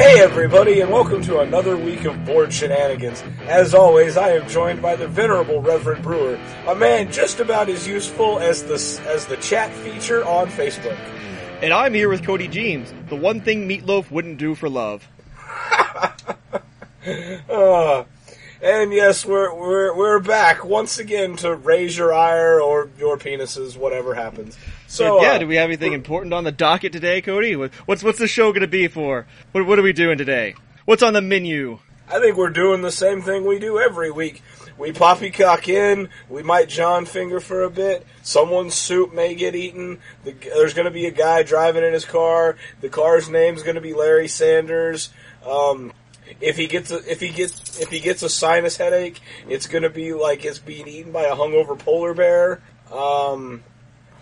Hey everybody, and welcome to another week of Bored Shenanigans. As always, I am joined by the venerable Reverend Brewer, a man just about as useful as the as the chat feature on Facebook. And I'm here with Cody James, the one thing Meatloaf wouldn't do for love. Uh, and yes, we're we're we're back once again to raise your ire or your penises, whatever happens. So yeah, uh, do we have anything important on the docket today, Cody? What's what's the show going to be for? What, what are we doing today? What's on the menu? I think we're doing the same thing we do every week. We poppycock in. We might John finger for a bit. Someone's soup may get eaten. The, there's going to be a guy driving in his car. The car's name's going to be Larry Sanders. Um, if he gets a, if he gets if he gets a sinus headache, it's going to be like it's being eaten by a hungover polar bear. Um,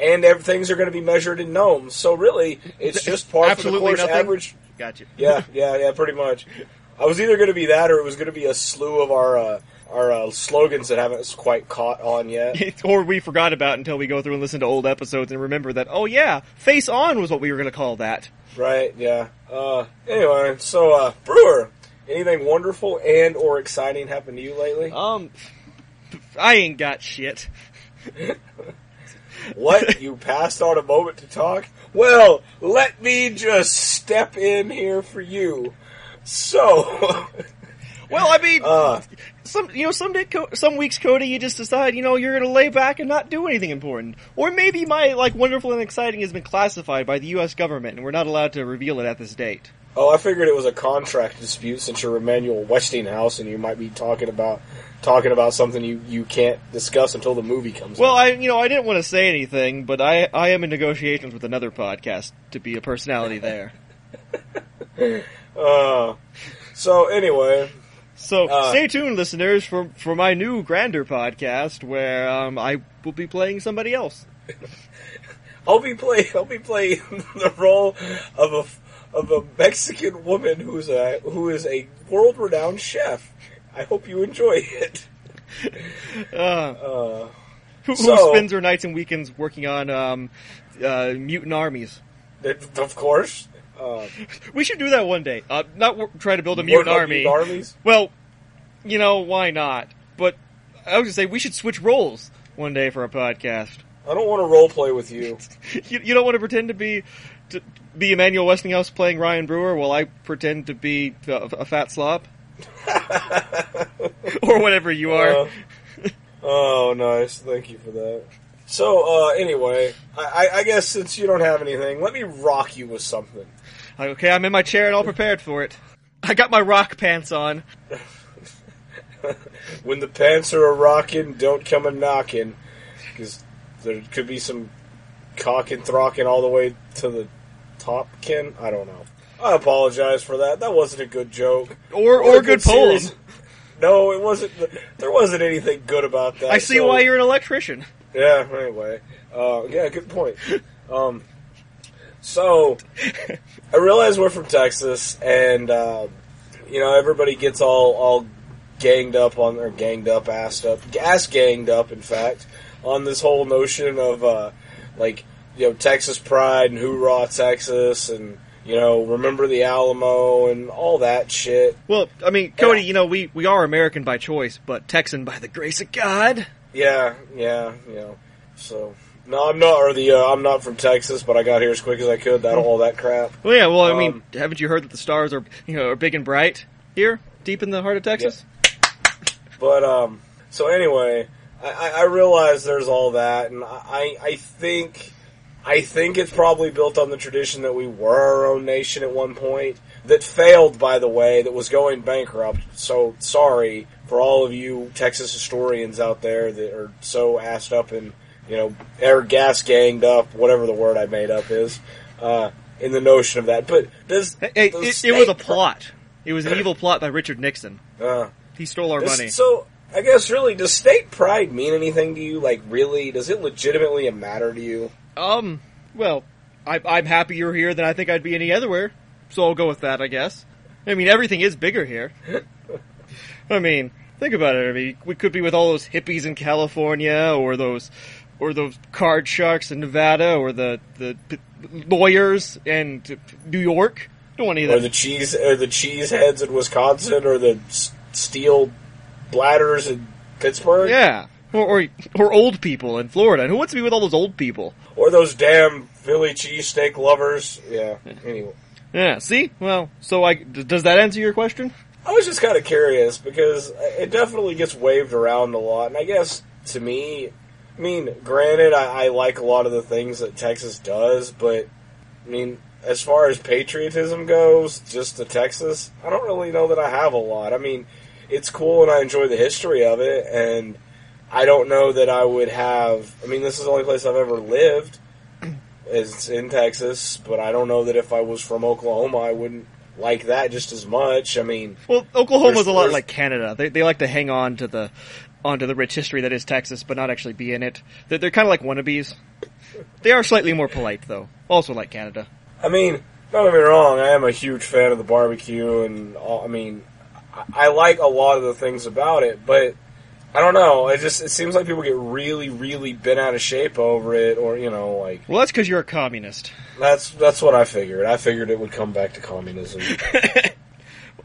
and everything's are going to be measured in gnomes. So really, it's just part of the course nothing? average Gotcha. yeah, yeah, yeah, pretty much. I was either going to be that, or it was going to be a slew of our uh, our uh, slogans that haven't quite caught on yet. or we forgot about until we go through and listen to old episodes and remember that. Oh yeah, face on was what we were going to call that. right? Yeah. Uh, anyway, so uh, Brewer, anything wonderful and or exciting happened to you lately? Um, I ain't got shit. What? you passed on a moment to talk? Well, let me just step in here for you. So, Well, I mean, uh, some you know some day, some weeks, Cody, you just decide you know you're going to lay back and not do anything important, or maybe my like wonderful and exciting has been classified by the U.S. government and we're not allowed to reveal it at this date. Oh, I figured it was a contract dispute since you're Emmanuel Westinghouse and you might be talking about talking about something you, you can't discuss until the movie comes Well, out. I you know I didn't want to say anything, but I I am in negotiations with another podcast to be a personality there. Uh, so anyway, So Uh, stay tuned, listeners, for for my new grander podcast where um, I will be playing somebody else. I'll be play I'll be playing the role of a of a Mexican woman who's a who is a world renowned chef. I hope you enjoy it. Uh, Uh, who, who spends her nights and weekends working on um, uh, mutant armies. it- of course, uh, We should do that one day. Uh, not wor- try to build a mutant army. mutant armies. Well, you know why not? But I was gonna say we should switch roles one day for a podcast. I don't want to role play with you. You, you don't want to pretend to be to be Emmanuel Westinghouse playing Ryan Brewer while I pretend to be a, a fat slob or whatever you are. Uh, oh, nice. Thank you for that. So, uh, anyway, I, I, I guess since you don't have anything, let me rock you with something. okay, I'm in my chair and all prepared for it. I got my rock pants on. When the pants are a rockin', don't come a knockin', because there could be some cockin' throckin' all the way to the top, Ken. I don't know. I apologize for that. That wasn't a good joke. Or Or or a good poem. No, it wasn't. There wasn't anything good about that. I see so- why you're an electrician. Yeah. Anyway, uh, yeah, good point. Um, so I realize we're from Texas, and uh, you know everybody gets all all ganged up on or ganged up, assed up, ass ganged up, in fact, on this whole notion of uh, like you know Texas pride and hoorah Texas, and you know remember the Alamo and all that shit. Well, I mean, Cody, Yeah. you know, we, we are American by choice, but Texan by the grace of God. Yeah, yeah, you know. So no, I'm not, or the uh, I'm not from Texas, but I got here as quick as I could. That all that crap. Well, yeah, well, I mean, Um, haven't you heard that the stars are, you know, are big and bright here, deep in the heart of Texas? But um, so anyway, I, I I realize there's all that, and I I think I think it's probably built on the tradition that we were our own nation at one point that failed, by the way, that was going bankrupt. So sorry for all of you Texas historians out there that are so assed up and you know air gas ganged up, whatever the word I made up is. Uh, in the notion of that, but does the it, it was a plot. It was an evil plot by Richard Nixon. Uh, He stole our money. So I guess really, does state pride mean anything to you? Like, really, does it legitimately matter to you? Um, well, I, I'm happier here than I think I'd be any otherwhere, so I'll go with that, I guess. I mean, everything is bigger here. I mean, think about it. I mean, we could be with all those hippies in California, or those, or those card sharks in Nevada, or the the p- lawyers in New York, Don't want any or the cheese, or the cheese heads in Wisconsin, or the s- steel bladders in Pittsburgh, Yeah. Or, or or old people in Florida. And who wants to be with all those old people? or those damn Philly cheesesteak lovers. Yeah. Anyway, Yeah. See? Well, so I d- does that answer your question? I was just kind of curious because it definitely gets waved around a lot, and I guess to me, I mean, granted, I, I like a lot of the things that Texas does, but I mean, as far as patriotism goes, just to Texas, I don't really know that I have a lot. I mean, it's cool and I enjoy the history of it, and I don't know that I would have. I mean, this is the only place I've ever lived. It's in Texas, but I don't know that if I was from Oklahoma, I wouldn't like that just as much. I mean, Well, Oklahoma's a lot like Canada. They they like to hang on to the onto the rich history that is Texas, but not actually be in it. They're, they're kind of like wannabes. They are slightly more polite, though. Also like Canada. I mean, don't get me wrong. I am a huge fan of the barbecue, and all, I mean, I, I like a lot of the things about it. But I don't know. It just it seems like people get really, really bent out of shape over it, or you know, like Well, that's because you're a communist. that's that's what I figured. I figured it would come back to communism.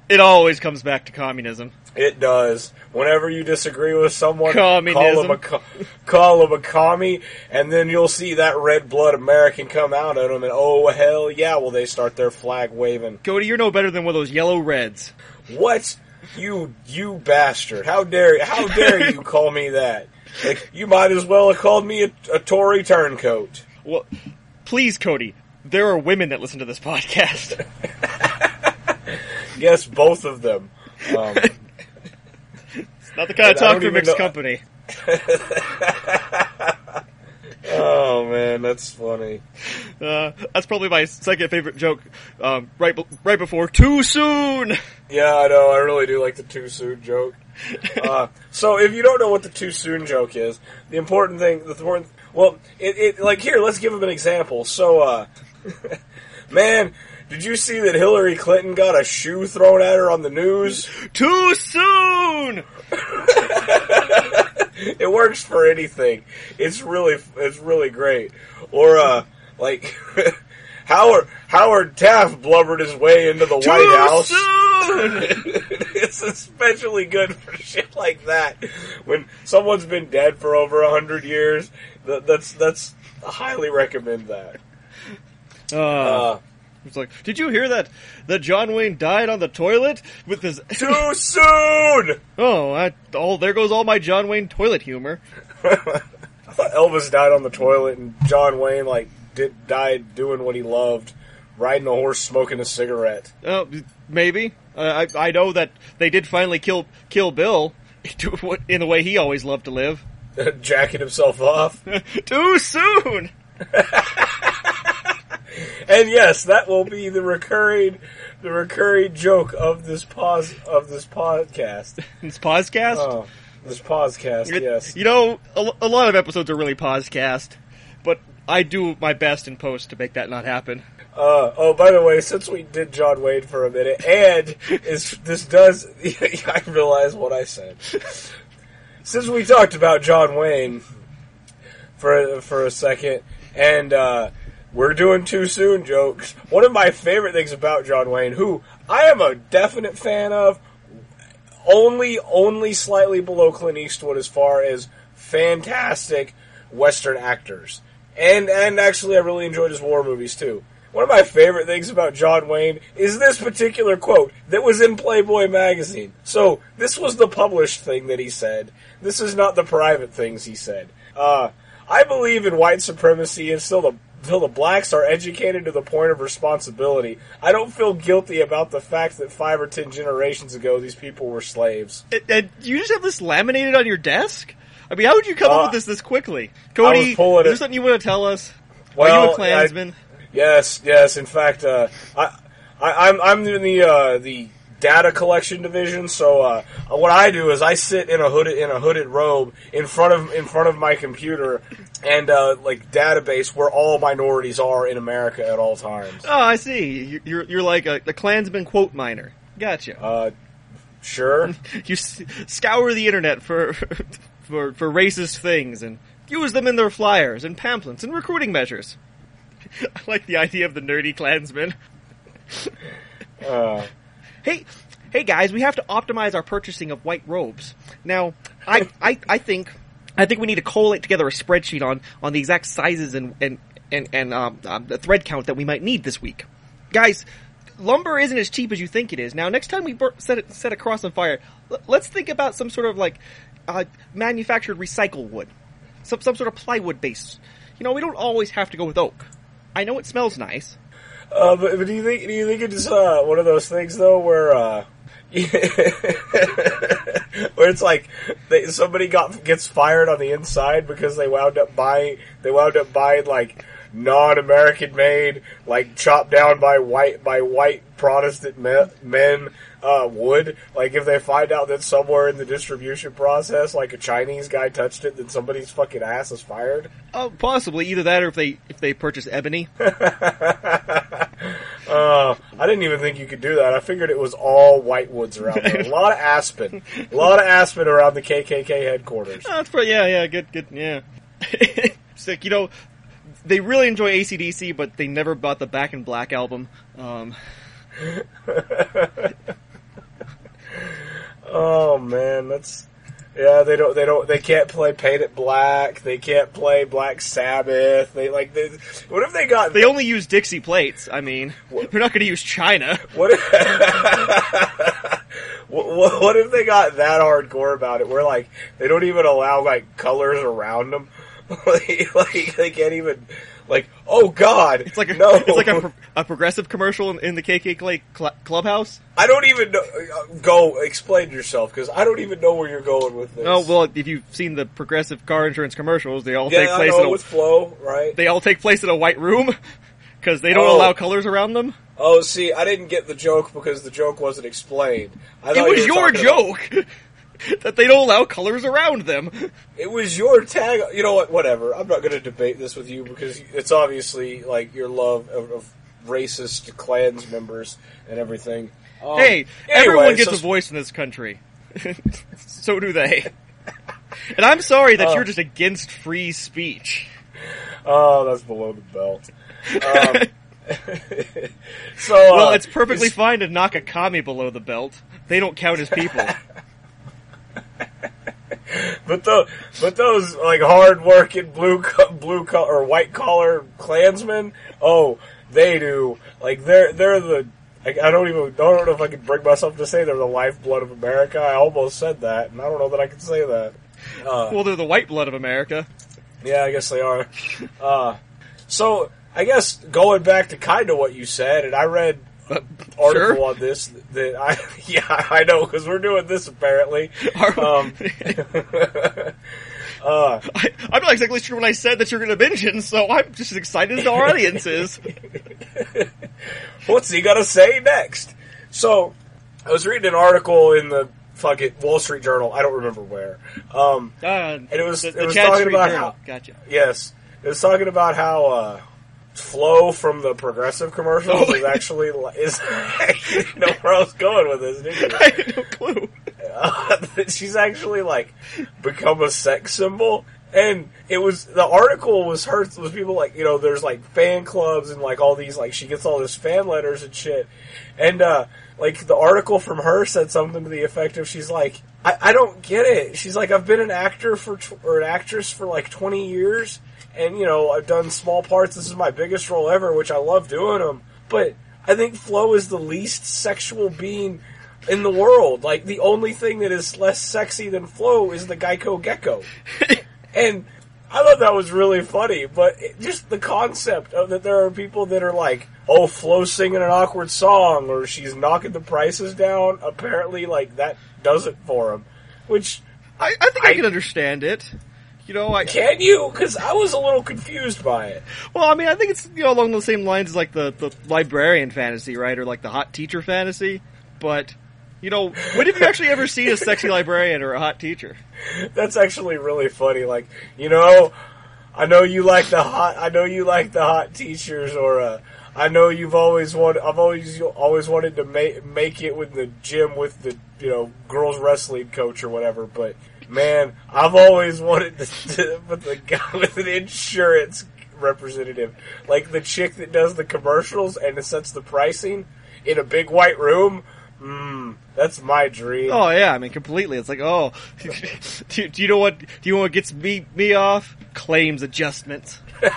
It always comes back to communism. it does. Whenever you disagree with someone, Communism. call them a co- call them a commie, and then you'll see that red blood American come out at them, and oh hell yeah, will they start their flag waving? Cody, you're no better than one of those yellow reds. What? You you bastard! How dare you? how dare you call me that? Like you might as well have called me a, a Tory turncoat. Well, please, Cody. There are women that listen to this podcast. Yes, both of them. Um, Not the kind of talk for mixed know- company. oh man, that's funny. Uh, that's probably my second favorite joke. Um, right, be- right before too soon. Yeah, I know. I really do like the too soon joke. Uh, so if you don't know what the too soon joke is, the important thing, the important, well, it, it like here, let's give them an example. So, uh, man, did you see that Hillary Clinton got a shoe thrown at her on the news? Too soon. it works for anything. It's really it's really great. Or uh like Howard Howard Taft blubbered his way into the Too White House. it's especially good for shit like that. When someone's been dead for over a hundred years, that, that's that's I highly recommend that. Uh, Uh, it's like, did you hear that? That John Wayne died on the toilet with his. too soon. oh, I, oh, there goes all my John Wayne toilet humor. I thought Elvis died on the toilet, and John Wayne like did died doing what he loved, riding a horse, smoking a cigarette. Uh, maybe. Uh, I I know that they did finally kill kill Bill in the way he always loved to live. jacking himself off. Too soon. And yes, that will be the recurring the recurring joke of this pause of this podcast. It's podcast. Oh, this podcast, It- yes. You know, a, a lot of episodes are really podcast, but I do my best in post to make that not happen. Uh, oh, by the way, since we did John Wayne for a minute, and is this does I realize what I said. Since we talked about John Wayne for for a second, and uh, we're doing too soon jokes. One of my favorite things about John Wayne, who I am a definite fan of, only only slightly below Clint Eastwood as far as fantastic Western actors. And and actually I really enjoyed his war movies too. One of my favorite things about John Wayne is this particular quote that was in Playboy magazine. So this was the published thing that he said. This is not the private things he said. Uh, I believe in white supremacy until the until the blacks are educated to the point of responsibility. I don't feel guilty about the fact that five or ten generations ago these people were slaves. And, and you just have this laminated on your desk? I mean, how would you come Uh, up with this this quickly? Cody, is there it. something you want to tell us? Are you a Klansman? Yes, yes. In fact, uh, I, I, I'm I'm in the uh, the data collection division. So uh, what I do is I sit in a hooded in a hooded robe in front of in front of my computer and uh, like database where all minorities are in America at all times. Oh, I see. You- You're you're like a, a Klansman quote miner. Gotcha. Uh, sure. you s- scour the internet for for for racist things and use them in their flyers and pamphlets and recruiting measures. I like the idea of the nerdy Klansman. Uh, Hey, hey guys, we have to optimize our purchasing of white robes. Now, I, I, I think, I think we need to collate together a spreadsheet on, on the exact sizes and, and, and, and um, um, the thread count that we might need this week. Guys, lumber isn't as cheap as you think it is. Now, next time we bur- set it, set a cross on fire, l- let's think about some sort of like, uh, manufactured recycled wood. Some, some sort of plywood base. You know, we don't always have to go with oak. I know it smells nice. uh, but, but do you think do you think it's uh, one of those things though where uh, where it's like they, somebody got gets fired on the inside because they wound up buying they wound up buying like non-American made like chopped down by white by white Protestant men, men uh, wood. Like if they find out that somewhere in the distribution process, like a Chinese guy touched it, then somebody's fucking ass is fired. Oh, possibly either that or if they if they purchase ebony. Uh, I didn't even think you could do that. I figured it was all white woods around there. A lot of aspen. A lot of aspen around the KKK headquarters. Oh, that's pretty, yeah, yeah, good, good, yeah. Sick, you know, they really enjoy ACDC, but they never bought the Back in Black album. Um, Oh man, that's yeah. They don't. They don't. They can't play Paint It Black. They can't play Black Sabbath. They like. They, what if they got? they only use Dixie plates. I mean, they're not going to use China. What if, what, what what if they got that hardcore about it? Where like they don't even allow like colors around them. like, like they can't even like. Oh God! It's like a, no. it's like a, pro- a progressive commercial in, in the KKK cl- clubhouse. I don't even know. uh, Go explain yourself because I don't even know where you're going with this. Oh well, if you've seen the progressive car insurance commercials, they all yeah, take I place know in a, with Flo, right? they all take place in a white room because they don't Oh. allow colors around them. Oh, see, I didn't get the joke because the joke wasn't explained. I It was you your talking about- joke that they don't allow colors around them. It was your tag. You know what? Whatever. I'm not going to debate this with you because it's obviously like your love of, of racist clans members and everything. Um, Hey, anyway, everyone gets so- a voice in this country. so do they. And I'm sorry that Oh. you're just against free speech. Oh, that's below the belt. Um, so, Well, uh, it's perfectly it's- fine to knock a commie below the belt. They don't count as people. But the but those like hard working blue co- blue collar or white collar Klansmen, oh, they do. Like they're they're the. I I don't even I don't know if I can bring myself to say they're the lifeblood of America. I almost said that, and I don't know that I can say that. Uh, well, they're the white blood of America. yeah, I guess they are. Uh, so I guess going back to kind of what you said, and I read article Sure. on this that I yeah I know because we're doing this apparently. Are- Um, uh, I, I'm not exactly sure when I said that you're going to mention, so I'm just as excited as our audience is. what's he gonna say next? So, I was reading an article in the fucking Wall Street Journal. I don't remember where. Um, Uh, and it was the, it was talking Street about Journal. how Gotcha. yes, it was talking about how uh, Flo from the Progressive commercials Oh. is actually is you know where I was going with this. You? I had no clue. uh, she's actually like become a sex symbol. And it was the article was her was people like you know there's like fan clubs and like all these like she gets all this fan letters and shit, and uh like the article from her said something to the effect of she's like I, I don't get it she's like I've been an actor for tw- or an actress for like 20 years and you know I've done small parts this is my biggest role ever which I love doing them but I think Flo is the least sexual being in the world. Like the only thing that is less sexy than Flo is the Geico Gecko, and I thought that was really funny. But it, just the concept of that there are people that are like, "Oh, Flo singing an awkward song," or she's knocking the prices down. Apparently, like that does it for them. Which I, I think I, I- can understand it. You know, I can you? Because I was a little confused by it. well, I mean, I think it's you know along the same lines as like the the librarian fantasy, right, or like the hot teacher fantasy. But you know, when have you actually ever seen a sexy librarian or a hot teacher? That's actually really funny. Like, you know, I know you like the hot. I know you like the hot teachers, or uh, I know you've always wanted. I've always always wanted to make make it with the gym with the you know girls wrestling coach or whatever. But man, I've always wanted to, to with the guy with an insurance representative, like the chick that does the commercials and sets the pricing. in a big white room. Mmm, that's my dream. Oh yeah, I mean completely. It's like, oh, do, do you know what? Do you know what gets me me off? Claims adjustments.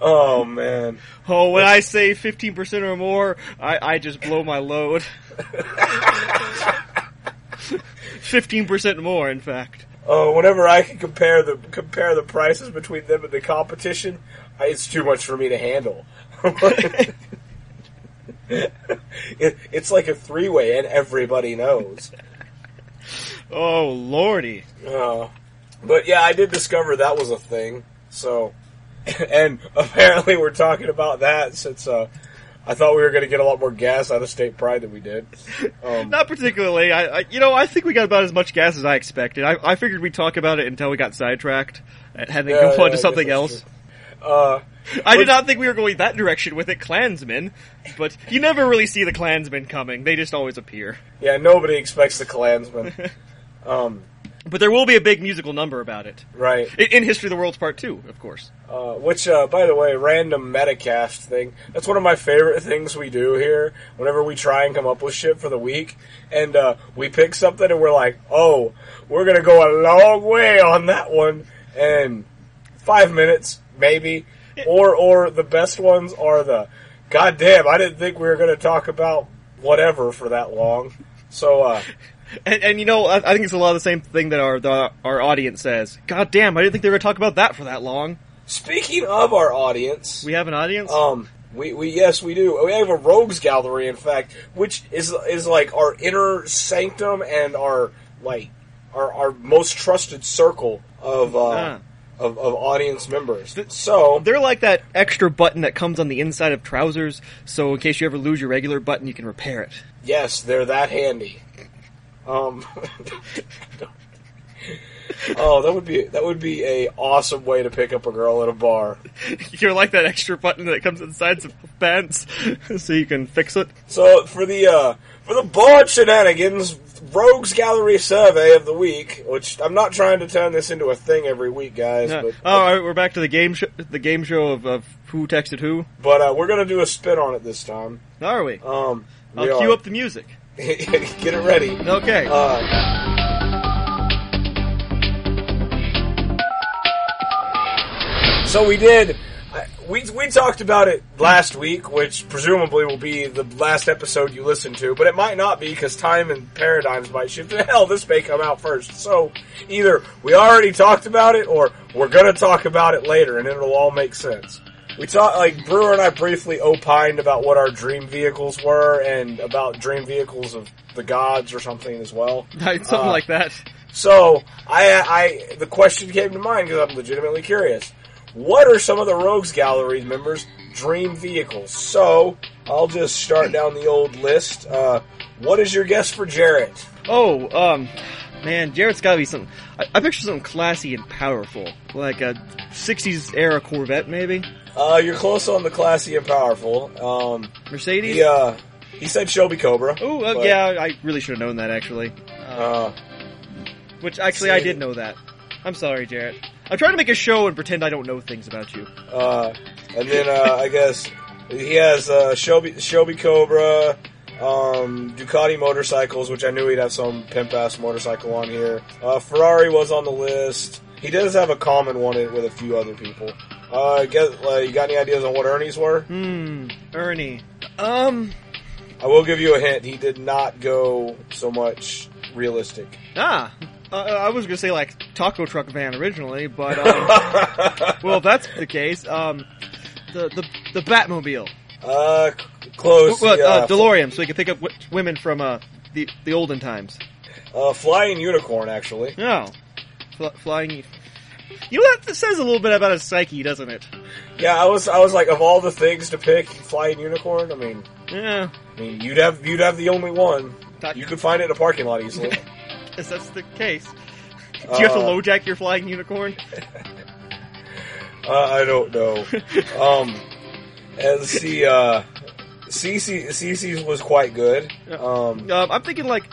Oh man. Oh, when I say fifteen percent or more, I, I just blow my load. Fifteen percent more, in fact. Oh, whenever I can compare the compare the prices between them and the competition, I, it's too much for me to handle. it, it's like a three way, and everybody knows. Oh lordy! Uh, but yeah, I did discover that was a thing. So, and apparently we're talking about that since uh, I thought we were going to get a lot more gas out of State Pride than we did. Um, Not particularly. I, I, you know, I think we got about as much gas as I expected. I, I figured we'd talk about it until we got sidetracked and had to Yeah, go yeah, on to something else. uh, I did not think we were going that direction with it, Klansmen. But you never really see the Klansmen coming; they just always appear. yeah, nobody expects the Klansmen. um, But there will be a big musical number about it right. in, in History of the World's Part Two, of course. Uh, which, uh, by the way, random metacast thing. That's one of my favorite things we do here. Whenever we try and come up with shit for the week, and uh, we pick something, and we're like, "Oh, we're gonna go a long way on that one," and five minutes maybe, or or the best ones are the, "God damn, I didn't think we were gonna talk about whatever for that long." So, uh, And, and you know, I, I think it's a lot of the same thing that our the, our audience says. God damn, I didn't think they were going to talk about that for that long. speaking of our audience, We have an audience. Um, we, we yes we do. We have a rogues gallery, in fact, which is is like our inner sanctum and our like our our most trusted circle of uh, Ah. of, of audience members. So They're like that extra button that comes on the inside of trousers, so in case you ever lose your regular button, you can repair it. yes, they're that handy. Um. oh, that would be that would be a awesome way to pick up a girl at a bar. You're like that extra button that comes inside some pants, so you can fix it. So for the uh, for the Bored Shenanigans, Rogues Gallery survey of the week, which I'm not trying to turn this into a thing every week, guys, Yeah. but oh, all right, we're back to the game show. The game show of, of who texted who. but uh, we're gonna do a spin on it this time. Are we? Um, we I'll are. cue up the music. Get it ready. Okay. Uh, so we did. We, we talked about it last week, which presumably will be the last episode you listen to, but it might not be because time and paradigms might shift. Hell, this may come out first. So either we already talked about it or we're going to talk about it later and it'll all make sense. We talked, like, Brewer and I briefly opined about what our dream vehicles were and about dream vehicles of the gods or something as well. Something uh, like that. So I, I, the question came to mind because I'm legitimately curious. What are some of the Rogues Gallery members' dream vehicles? So I'll just start down the old list. Uh, what is your guess for Jarrett? Oh, um, man, Jarrett's got to be something. I, I picture something classy and powerful, like a '60s era Corvette, maybe Uh, you're close on the classy and powerful. Um, Mercedes. he, uh, he said Shelby Cobra. Oh, uh, yeah, I really should have known that actually. Uh, Which actually, I did know that. I'm sorry, Jarrett. I'm trying to make a show and pretend I don't know things about you. uh, and then uh, I guess he has uh, Shelby Shelby Cobra, um, Ducati motorcycles, which I knew he'd have some pimp ass motorcycle on here. Uh, Ferrari was on the list. He does have a common one with a few other people. Uh, get, uh, you got any ideas on what Ernie's were? Hmm, Ernie. Um, I will give you a hint. He did not go so much realistic. ah, uh, I was gonna say like taco truck van originally, but um, well, if that's the case, um, the the the Batmobile, uh, c- close. well, uh, DeLorean, so you can pick up w- women from uh the the olden times. Uh, flying unicorn, actually. No, Fl- flying. You know that that says a little bit about his psyche, doesn't it? Yeah, I was, I was like, of all the things to pick, flying unicorn. I mean, Yeah, I mean, you'd have, you'd have the only one. That- You could find it in a parking lot easily. if that's the case. Do you have to LoJack your flying unicorn? Uh, I don't know. um, and see, uh, CC, CC's was quite good. Um, Um, I'm thinking like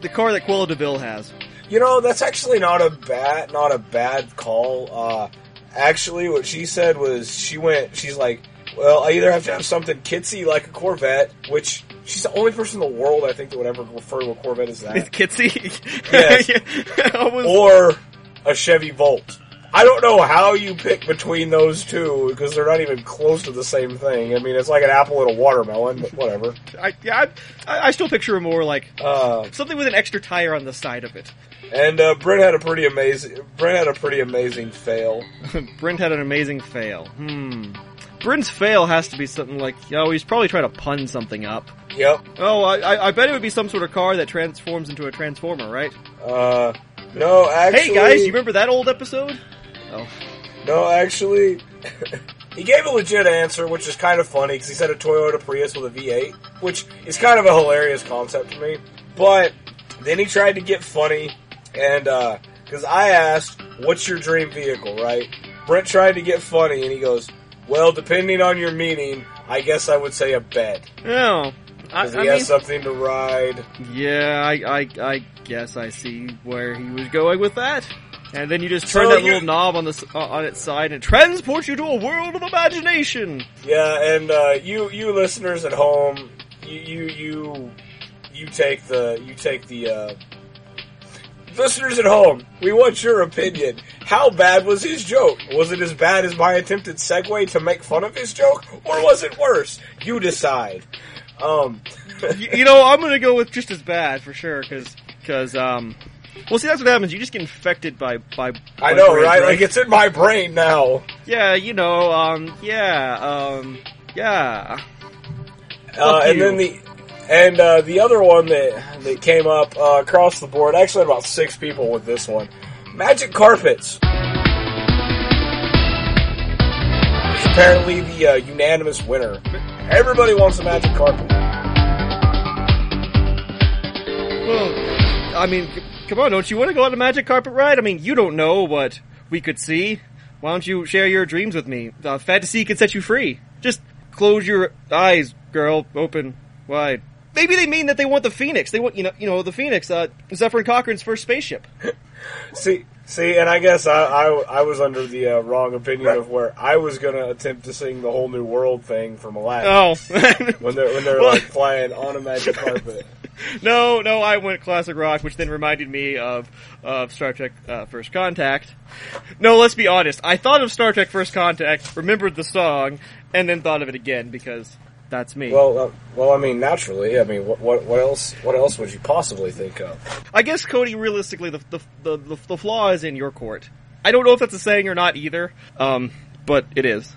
the car that Cruella de Vil has. You know, that's actually not a bad, not a bad call. Uh, actually, what she said was she went, she's like, Well, I either have to have something kitsy like a Corvette, which she's the only person in the world I think that would ever refer to a Corvette as It's that, Kitsy. Yes. Yeah, was- or a Chevy Volt. I don't know how you pick between those two because they're not even close to the same thing. I mean, it's like an apple and a watermelon, but whatever. I, yeah, I, I still picture her more like Uh, something with an extra tire on the side of it. and uh, Brent had a pretty amazing. Brent had a pretty amazing fail. Brent had an amazing fail. Hmm. Brent's fail has to be something like, oh, he's probably trying to pun something up. Yep. Oh, I, I, I bet it would be some sort of car that transforms into a transformer, right? Uh, no, actually. hey guys, you remember that old episode? Oh, No, actually, he gave a legit answer, which is kind of funny because he said a Toyota Prius with a V8, which is kind of a hilarious concept to me. But then he tried to get funny, and uh, because I asked, "What's your dream vehicle?" Right? Brent tried to get funny, and he goes, "Well, depending on your meaning, I guess I would say a bed no. I, because I he mean, has something to ride." yeah, I, I, I guess I see where he was going with that. And then you just turn So that you- little knob on the uh, on its side and it transports you to a world of imagination. Yeah, and uh, you you listeners at home, you you you, you take the you take the uh, listeners at home. We want your opinion. How bad was his joke? Was it as bad as my attempted segue to make fun of his joke, or was it worse? You decide. Um, you, you know, I'm gonna go with just as bad for sure, because because um, well, see, that's what happens. You just get infected by by. I by know, right? Like it's in my brain now. yeah, you know, um, yeah, um, yeah. Uh, and you. then the and uh, the other one that that came up uh, across the board. I actually had about six people with this one. Magic carpets. It's apparently the uh, unanimous winner. Everybody wants a magic carpet. Well, I mean, come on, don't you want to go on a magic carpet ride? I mean, you don't know what we could see. Why don't you share your dreams with me? Uh, fantasy can set you free. Just close your eyes, girl. Open wide. Maybe they mean that they want the Phoenix. They want, you know, you know, the Phoenix, uh, Zefram Cochrane's first spaceship. See, see, and I guess I I, I was under the uh, wrong opinion of where I was gonna attempt to sing the whole new world thing from Aladdin Oh. when they're when they're Well- like flying on a magic carpet. no, no, I went classic rock, which then reminded me of of Star Trek uh, First Contact. No, let's be honest. I thought of Star Trek First Contact, remembered the song, and then thought of it again because that's me. Well, uh, well, I mean, naturally. I mean, what, what, what else? What else would you possibly think of? I guess Cody, realistically, the the, the the the flaw is in your court. I don't know if that's a saying or not either, um, but it is.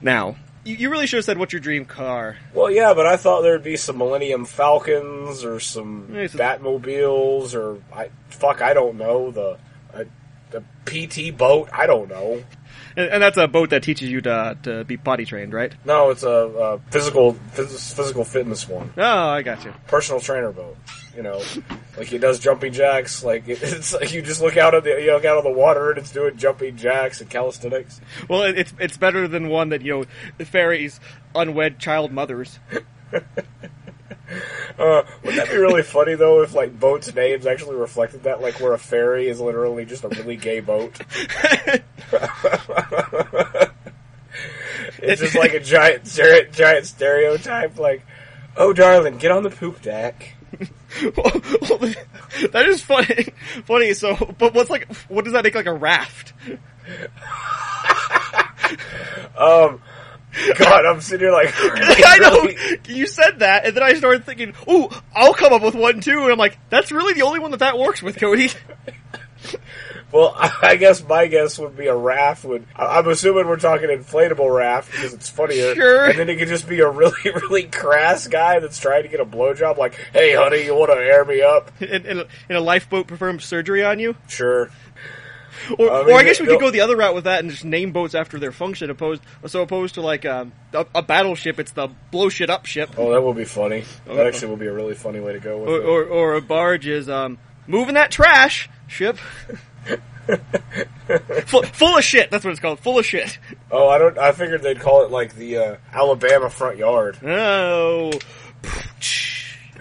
Now, you, you really should have said, "What's your dream car?" Well, yeah, but I thought there'd be some Millennium Falcons or some Yeah, Batmobiles or I fuck, I don't know the uh, the PT boat. I don't know. And, and that's a boat that teaches you to to be potty trained, right? No, it's a, a physical phys- physical fitness one, Oh, I got you. personal trainer boat. You know, like he does jumping jacks. Like it, it's like you just look out at the you look out of the water and it's doing jumping jacks and calisthenics. Well, it, it's it's better than one that you know ferries unwed child mothers. Uh, wouldn't that be really funny though if like boats' names actually reflected that? Like where a ferry is literally just a really gay boat. it's just like a giant, giant, giant stereotype. Like, oh darling, get on the poop deck. that is funny. Funny. So, but what's like? What does that make like a raft? Um, God, I'm sitting here like, I know you said that, and then I started thinking, "Ooh, I'll come up with one too." And I'm like, "That's really the only one that that works with, Cody." Well, I guess my guess would be a raft. Would I'm assuming we're talking inflatable raft because it's funnier. Sure. And then it could just be a really, really crass guy that's trying to get a blowjob. Like, hey, honey, you want to air me up? in, in, a, in a lifeboat perform surgery on you, Sure. Or, I mean, or I guess we could go the other route with that and just name boats after their function, opposed so opposed to like um, a, a battleship, it's the blow shit up ship, Oh, that would be funny. That actually would be a really funny way to go with or, it. or, or a barge is um, moving that trash ship. full, full of shit. That's what it's called. Full of shit. Oh, I don't. I figured they'd call it like the uh, Alabama front yard. Oh.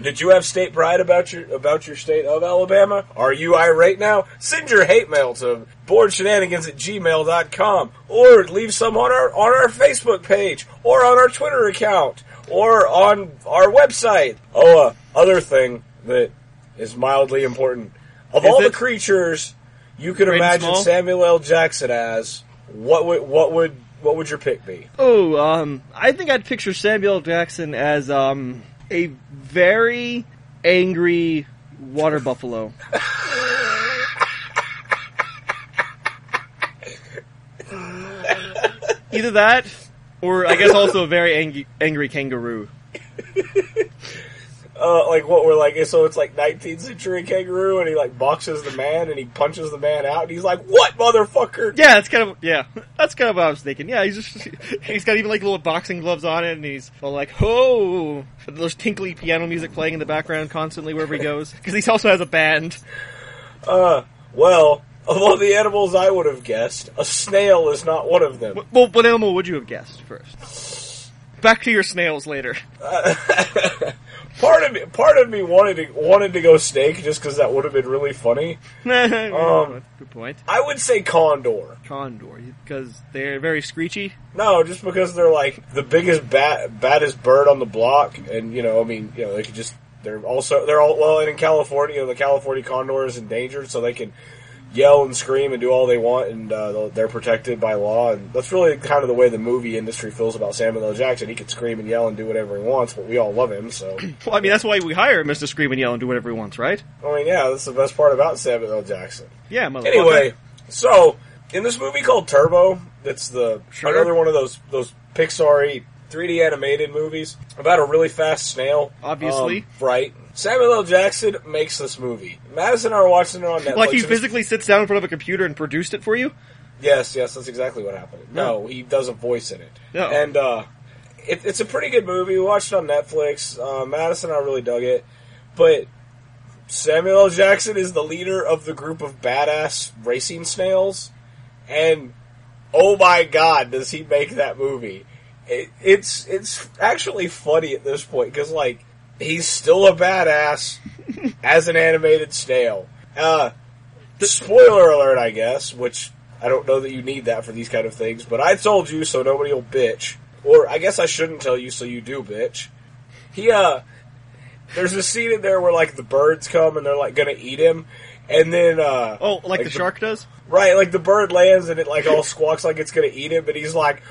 Did you have state pride about your about your state of Alabama? Are you irate now? Send your hate mail to boredshenanigans at gmail.com or leave some on our on our Facebook page or on our Twitter account or on our website. Oh, uh, other thing that is mildly important. Of Is all the creatures you could imagine small? Samuel L. Jackson as, what would what would what would your pick be? Oh, um, I think I'd picture Samuel L. Jackson as um a very angry water buffalo. Either that, or I guess also a very angry, angry kangaroo. Uh, like what we're like, so it's like 19th century kangaroo, and he like boxes the man, and he punches the man out, and he's like, "What, motherfucker?" Yeah, that's kind of yeah, that's kind of what I was thinking. Yeah, he's just he's got even like little boxing gloves on it, and he's all like, "Oh!" There's tinkly piano music playing in the background constantly wherever he goes because he also has a band. Uh, well, of all the animals I would have guessed, a snail is not one of them. Well, what animal would you have guessed first? Back to your snails later. part of me, part of me wanted to wanted to go snake just because that would have been really funny. Um, Good point. I would say condor. Condor, because they're very screechy. No, just because they're like the biggest bat, baddest bird on the block, and you know, I mean, you know, they could just they're also they're all well, and in California, you know, the California condor is endangered, so they can yell and scream and do all they want, and uh, they're protected by law, and that's really kind of the way the movie industry feels about Samuel L. Jackson. He can scream and yell and do whatever he wants, but we all love him, so Well, I mean, that's why we hire him is to scream and yell and do whatever he wants, right? I mean, yeah, that's the best part about Samuel L. Jackson. Yeah, motherfucker. Anyway, so in this movie called Turbo, that's the Sure. another one of those those Pixar 3D animated movies about a really fast snail. Obviously. Um, right. Samuel L. Jackson makes this movie. Madison and I are watching it on Netflix. like he physically sits down in front of a computer and produced it for you. Yes, yes, that's exactly what happened. No, he does a voice in it. No. And uh, it, it's a pretty good movie. We watched it on Netflix. Uh, Madison and I really dug it. But Samuel L. Jackson is the leader of the group of badass racing snails. And oh my god, does he make that movie. It, it's, it's actually funny at this point because, like, he's still a badass as an animated snail. Uh, spoiler alert, I guess, which I don't know that you need that for these kind of things, but I told you so nobody will bitch. Or I guess I shouldn't tell you so you do bitch. He, uh, there's a scene in there where, like, the birds come and they're, like, gonna eat him, and then, uh, Oh, like, the shark does. Right, like the bird lands and it like all squawks like it's gonna eat him, and he's like,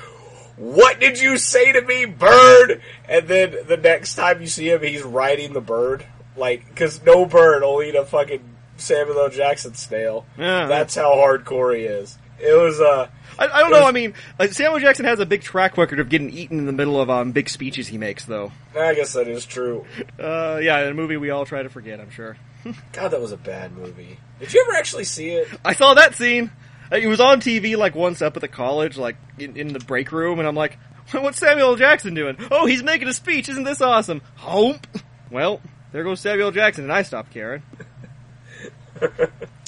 "What did you say to me, bird?" And then the next time you see him, he's riding the bird, like because no bird will eat a fucking Samuel L. Jackson snail. Yeah. That's how hardcore he is. It was uh, I, I don't know. I mean, like, Samuel Jackson has a big track record of getting eaten in the middle of um, big speeches he makes, though. I guess that is true. Uh, yeah, in a movie we all try to forget, I'm sure. God, that was a bad movie. Did you ever actually see it? I saw that scene. It was on TV like once up at the college, like in, in the break room, and I'm like, "What's Samuel Jackson doing? Oh, he's making a speech. Isn't this awesome?" Hump. Well, there goes Samuel Jackson, and I stopped caring.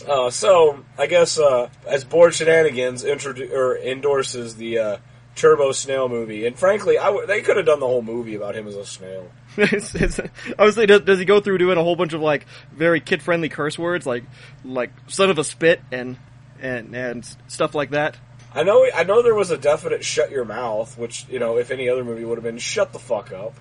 Uh, so I guess uh, as Bored Shenanigans introdu- or endorses the uh, Turbo Snail movie, and frankly, I w- they could have done the whole movie about him as a snail. It's- it's- I was saying, does, does he go through doing a whole bunch of like very kid friendly curse words, like like son of a spit and and and stuff like that? I know, I know there was a definite "shut your mouth," which you know, if any other movie would have been "shut the fuck up."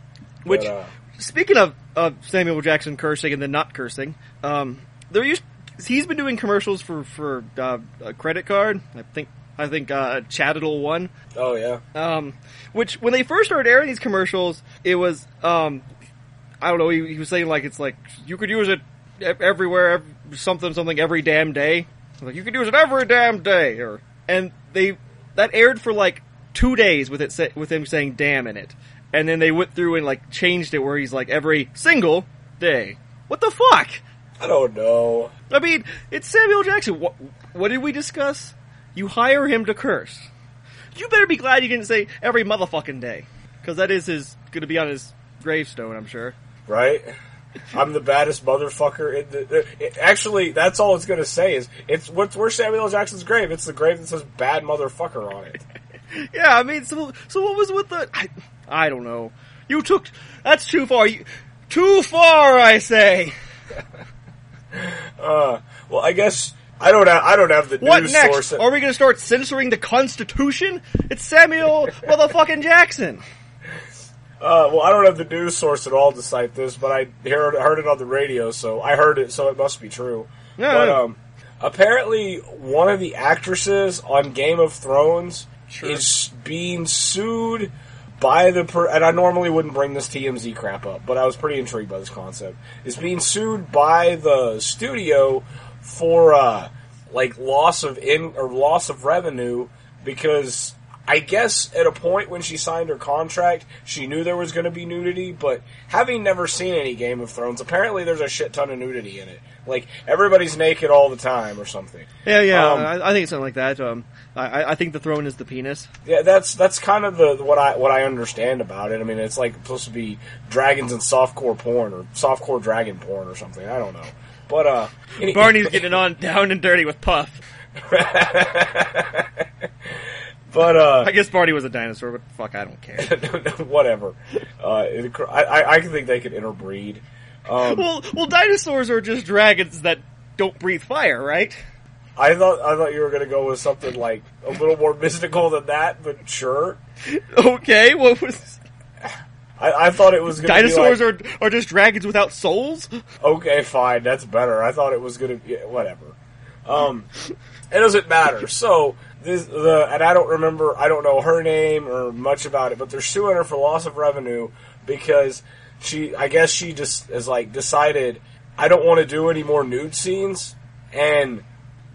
Which, But, uh, speaking of, of Samuel Jackson cursing and then not cursing, um, there used he's been doing commercials for for uh, a credit card. I think I think uh, Capital One. oh yeah, Um, which when they first started airing these commercials, it was um, I don't know. He, he was saying like it's like you could use it everywhere, ev- something something every damn day. Like you could use it every damn day, or and they that aired for like two days with it sa- with him saying "damn" in it, and then they went through and like changed it where he's like every single day. What the fuck? I don't know. I mean, it's Samuel Jackson. What, what did we discuss? You hire him to curse. You better be glad you didn't say every motherfucking day, because that is his going to be on his gravestone. I'm sure. Right? I'm the baddest motherfucker in the. It, actually, that's all it's going to say is it's what's where's Samuel L. Jackson's grave? It's the grave that says "bad motherfucker" on it. Yeah, I mean, so so what was with the? I, I don't know. You took that's too far. You, Too far, I say. Uh, well, I guess I don't have I don't have the What news next? source. Are we going to start censoring the Constitution? It's Samuel motherfucking Jackson. Uh, well, I don't have the news source at all to cite this, but I heard, heard it on the radio, so I heard it, so it must be true. No, but um, apparently, one of the actresses on Game of Thrones Sure. is being sued by the per- and I normally wouldn't bring this TMZ crap up, but I was pretty intrigued by this concept. Is being sued by the studio for uh, like loss of in or loss of revenue because I guess at a point when she signed her contract, she knew there was going to be nudity, but having never seen any Game of Thrones, apparently there's a shit ton of nudity in it. Like everybody's naked all the time or something. Yeah, yeah, Um, I, I think it's something like that. Um, I, I think the throne is the penis. Yeah, that's that's kind of the what I what I understand about it. I mean, it's like supposed to be dragons and softcore porn or softcore dragon porn or something. I don't know, but uh, any- Barney's getting on down and dirty with Puff. but uh, I guess Barney was a dinosaur, but fuck, I don't care. whatever. Uh, it, I I think they could interbreed. Um, well, well, dinosaurs are just dragons that don't breathe fire, right? I thought I thought you were going to go with something like a little more mystical than that, but sure. Okay, what was I, I thought it was going to dinosaurs like, are are just dragons without souls? Okay, fine, that's better. I thought it was gonna be whatever. Um, it doesn't matter. So this the and I don't remember. I don't know her name or much about it, but they're suing her for loss of revenue because she. I guess she just is like decided I don't want to do any more nude scenes, and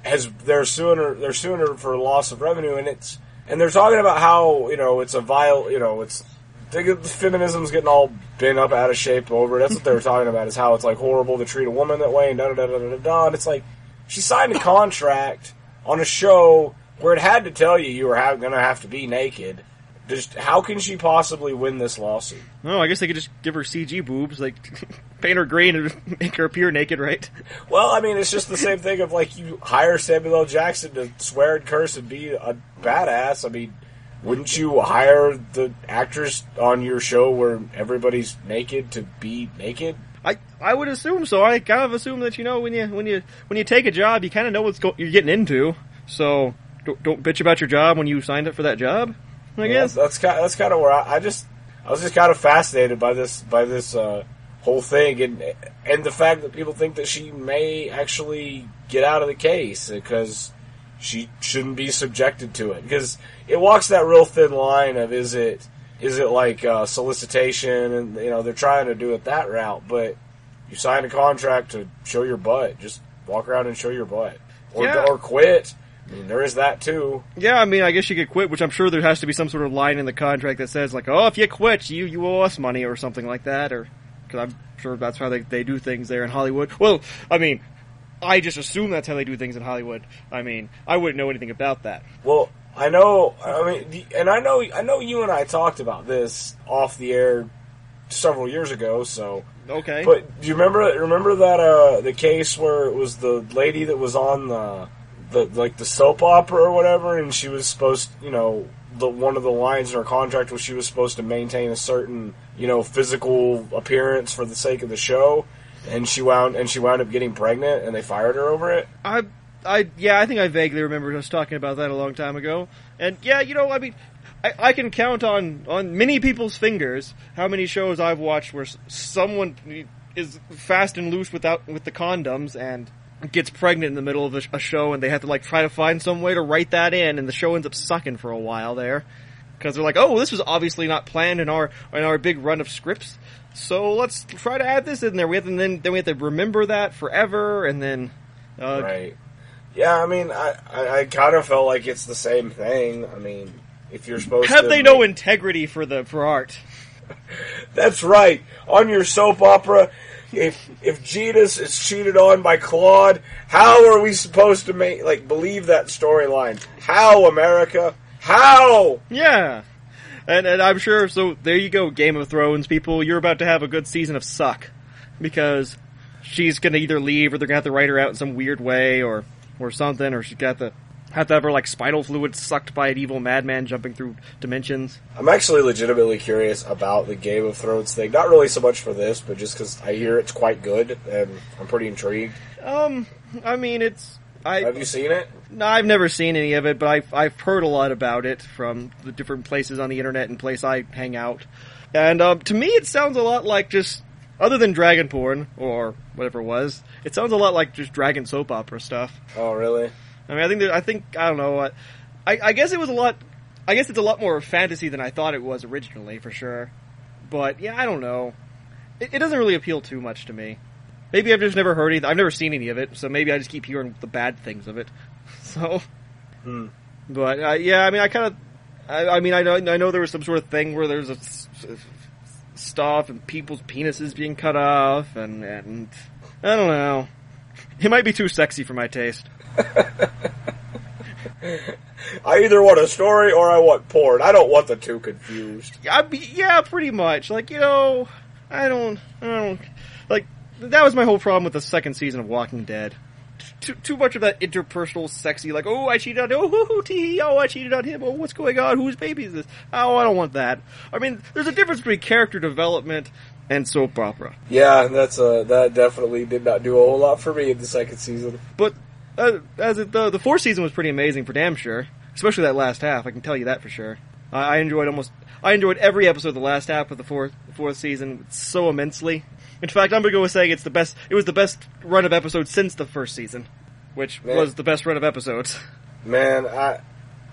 has they're suing her. They're suing her for loss of revenue, and it's and they're talking about how you know it's a vile. You know it's feminism's getting all bent up out of shape over it. That's what they were talking about is how it's like horrible to treat a woman that way and da da da da da da. And it's like she signed a contract on a show where it had to tell you you were ha- going to have to be naked. Just how can she possibly win this lawsuit? No, I guess they could just give her CG boobs, like paint her green and make her appear naked, right? Well, I mean, it's just the same thing of like you hire Samuel L. Jackson to swear and curse and be a badass. I mean, wouldn't you hire the actress on your show where everybody's naked to be naked? I I would assume so. I kind of assume that you know when you when you when you take a job, you kind of know what's go- you're getting into. So don't, don't bitch about your job when you signed up for that job. I Yeah, guess. that's kind. That's kind of where I, I just. I was just kind of fascinated by this by this uh, whole thing, and and the fact that people think that she may actually get out of the case because she shouldn't be subjected to it because it walks that real thin line of is it is it like uh, solicitation and you know they're trying to do it that route, but you sign a contract to show your butt, just walk around and show your butt, or Yeah. or quit. I mean, there is that too. Yeah, I mean, I guess you could quit, which I'm sure there has to be some sort of line in the contract that says like, oh, if you quit, you you owe us money or something like that, or because I'm sure that's how they they do things there in Hollywood. Well, I mean. I just assume that's how they do things in Hollywood. I mean, I wouldn't know anything about that. Well, I know. I mean, the- and I know. I know you and I talked about this off the air several years ago. So, Okay. but do you remember? Remember that uh, the case where it was the lady that was on the the like the soap opera or whatever, and she was supposed, you know, the one of the lines in her contract was she was supposed to maintain a certain, you know, physical appearance for the sake of the show. And she wound and she wound up getting pregnant, and they fired her over it. I, I, yeah, I think I vaguely remember us talking about that a long time ago. And yeah, you know, I mean, I, I can count on on many people's fingers how many shows I've watched where someone is fast and loose without with the condoms and gets pregnant in the middle of a, a show, and they have to like try to find some way to write that in, and the show ends up sucking for a while there because they're like, oh, this was obviously not planned in our in our big run of scripts. So let's try to add this in there. We have to then then we have to remember that forever, and then uh, Right. Yeah, I mean, I, I, I kind of felt like it's the same thing. I mean, if you're supposed Have to. they no integrity for the for art? That's right. On your soap opera, if if Genus is cheated on by Claude, how are we supposed to make like believe that storyline? How America? How? Yeah, and and I'm sure. So there you go, Game of Thrones people. You're about to have a good season of suck because she's gonna either leave or they're gonna have to write her out in some weird way or or something, or she's got the have to have her like spinal fluid sucked by an evil madman jumping through dimensions. I'm actually legitimately curious about the Game of Thrones thing. Not really so much for this, but just because I hear it's quite good, and I'm pretty intrigued. Um, I mean, it's I Have you seen it? no, I've never seen any of it, but I've I've heard a lot about it from the different places on the internet and place I hang out. And um, to me, it sounds a lot like just other than dragon porn or whatever it was. It sounds a lot like just dragon soap opera stuff. Oh, really? I mean, I think that, I think I don't know. I, I guess it was a lot. I guess it's a lot more fantasy than I thought it was originally, for sure. But yeah, I don't know. It, it doesn't really appeal too much to me. Maybe I've just never heard any. I've never seen any of it, so maybe I just keep hearing the bad things of it. So, Hmm. but uh, yeah, I mean, I kind of. I, I mean, I know I know there was some sort of thing where there's a stuff and people's penises being cut off, and and I don't know. It might be too sexy for my taste. I either want a story or I want porn. I don't want the two confused. I be, yeah, pretty much. Like you know, I don't, I don't like that was my whole problem with the second season of Walking Dead. Too, too much of that interpersonal, sexy, like oh I cheated on oh hoo, hoo, tee, oh I cheated on him oh what's going on whose baby is this oh I don't want that. I mean, there's a difference between character development and soap opera. Yeah, that's uh, that definitely did not do a whole lot for me in the second season. But uh, as it, the the fourth season was pretty amazing for damn sure, especially that last half. I can tell you that for sure. I, I enjoyed almost I enjoyed every episode of the last half of the fourth fourth season so immensely. In fact, I'm gonna go with saying it's the best. It was the best run of episodes since the first season, which Man. was the best run of episodes. Man, I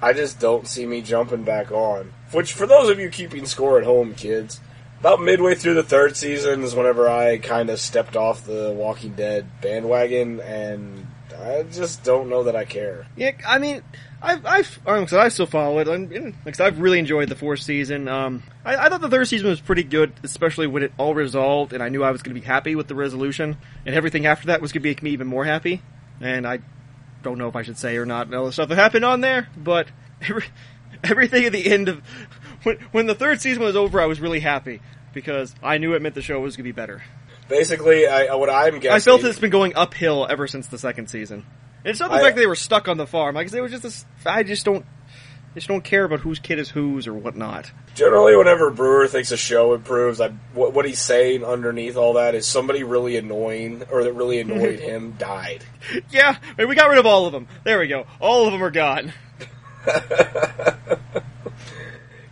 I just don't see me jumping back on. Which, for those of you keeping score at home, kids, about midway through the third season is whenever I kind of stepped off the Walking Dead bandwagon, and I just don't know that I care. Yeah, I mean, I've, I've, like I still follow it. And, like I've really enjoyed the fourth season. Um, I, I thought the third season was pretty good, especially when it all resolved, and I knew I was going to be happy with the resolution, and everything after that was going to make me even more happy. And I don't know if I should say or not all the stuff that happened on there, but every, everything at the end of when when the third season was over, I was really happy because I knew it meant the show was going to be better. Basically, I, what I'm guessing. I felt it's been going uphill ever since the second season. And it's not the I- fact that they were stuck on the farm. Like they were just. This, I just don't. I just don't care about whose kid is whose or whatnot. Generally, whenever Brewer thinks a show improves, I, what, what he's saying underneath all that is somebody really annoying or that really annoyed him died. Yeah, I mean, we got rid of all of them. There we go. All of them are gone.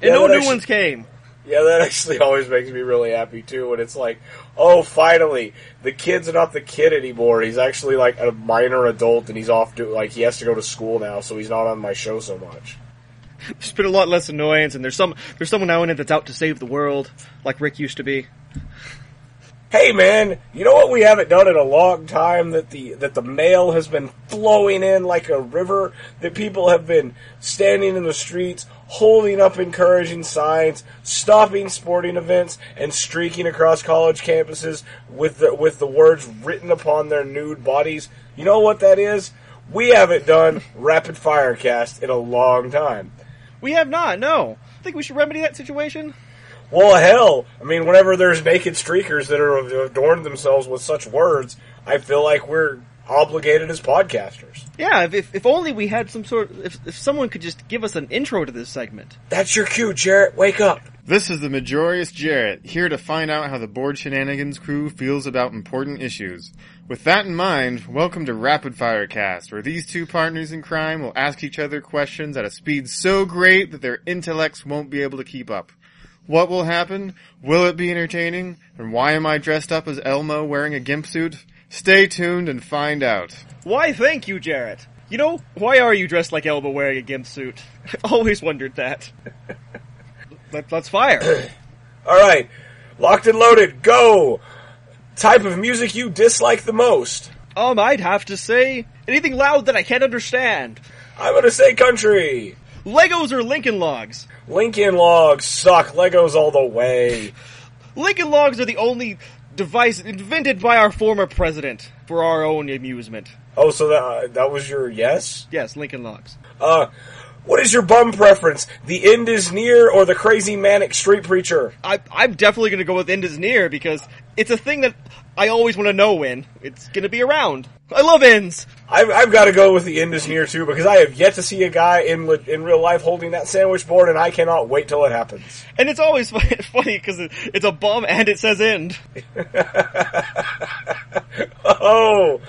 And Yeah, no new actually- ones came. Yeah, that actually always makes me really happy too. When it's like, oh, finally, the kid's not the kid anymore. He's actually like a minor adult, and he's off to like he has to go to school now, so he's not on my show so much. There's been a lot less annoyance, and there's some there's someone now in it that's out to save the world, like Rick used to be. Hey, man, you know what we haven't done in a long time? That the that the mail has been flowing in like a river. That people have been standing in the streets, holding up encouraging signs, stopping sporting events, and streaking across college campuses with the with the words written upon their nude bodies. You know what that is? We haven't done rapid fire cast in a long time. We have not. No. I Think we should remedy that situation? Well, hell, I mean, whenever there's naked streakers that are adorned themselves with such words, I feel like we're obligated as podcasters. Yeah. If if, if only we had some sort. Of, If if someone could just give us an intro to this segment. That's your cue, Jarrett. Wake up. This is the Majorious Jarrett, here to find out how the Bored Shenanigans crew feels about important issues. With that in mind, welcome to Rapid Fire Cast, where these two partners in crime will ask each other questions at a speed so great that their intellects won't be able to keep up. What will happen? Will it be entertaining? And why am I dressed up as Elmo wearing a gimp suit? Stay tuned and find out. Why, thank you, Jarrett. You know, why are you dressed like Elmo wearing a gimp suit? I've always wondered that. Let, let's fire. All right, locked and loaded. Go. Type of music you dislike the most. Um, I'd have to say anything loud that I can't understand. I'm gonna say country. Legos or Lincoln Logs? Lincoln Logs suck. Legos all the way. Lincoln Logs are the only device invented by our former president for our own amusement. Oh, so that uh, that was your yes? Yes, Lincoln Logs. Uh, what is your bum preference? The end is near or the crazy manic street preacher? I, I'm definitely going to go with End is Near because it's a thing that I always want to know when it's going to be around. I love ends. I've, I've got to go with the end is near too because I have yet to see a guy in in real life holding that sandwich board, and I cannot wait till it happens. And it's always funny because it's a bum and it says end. Oh,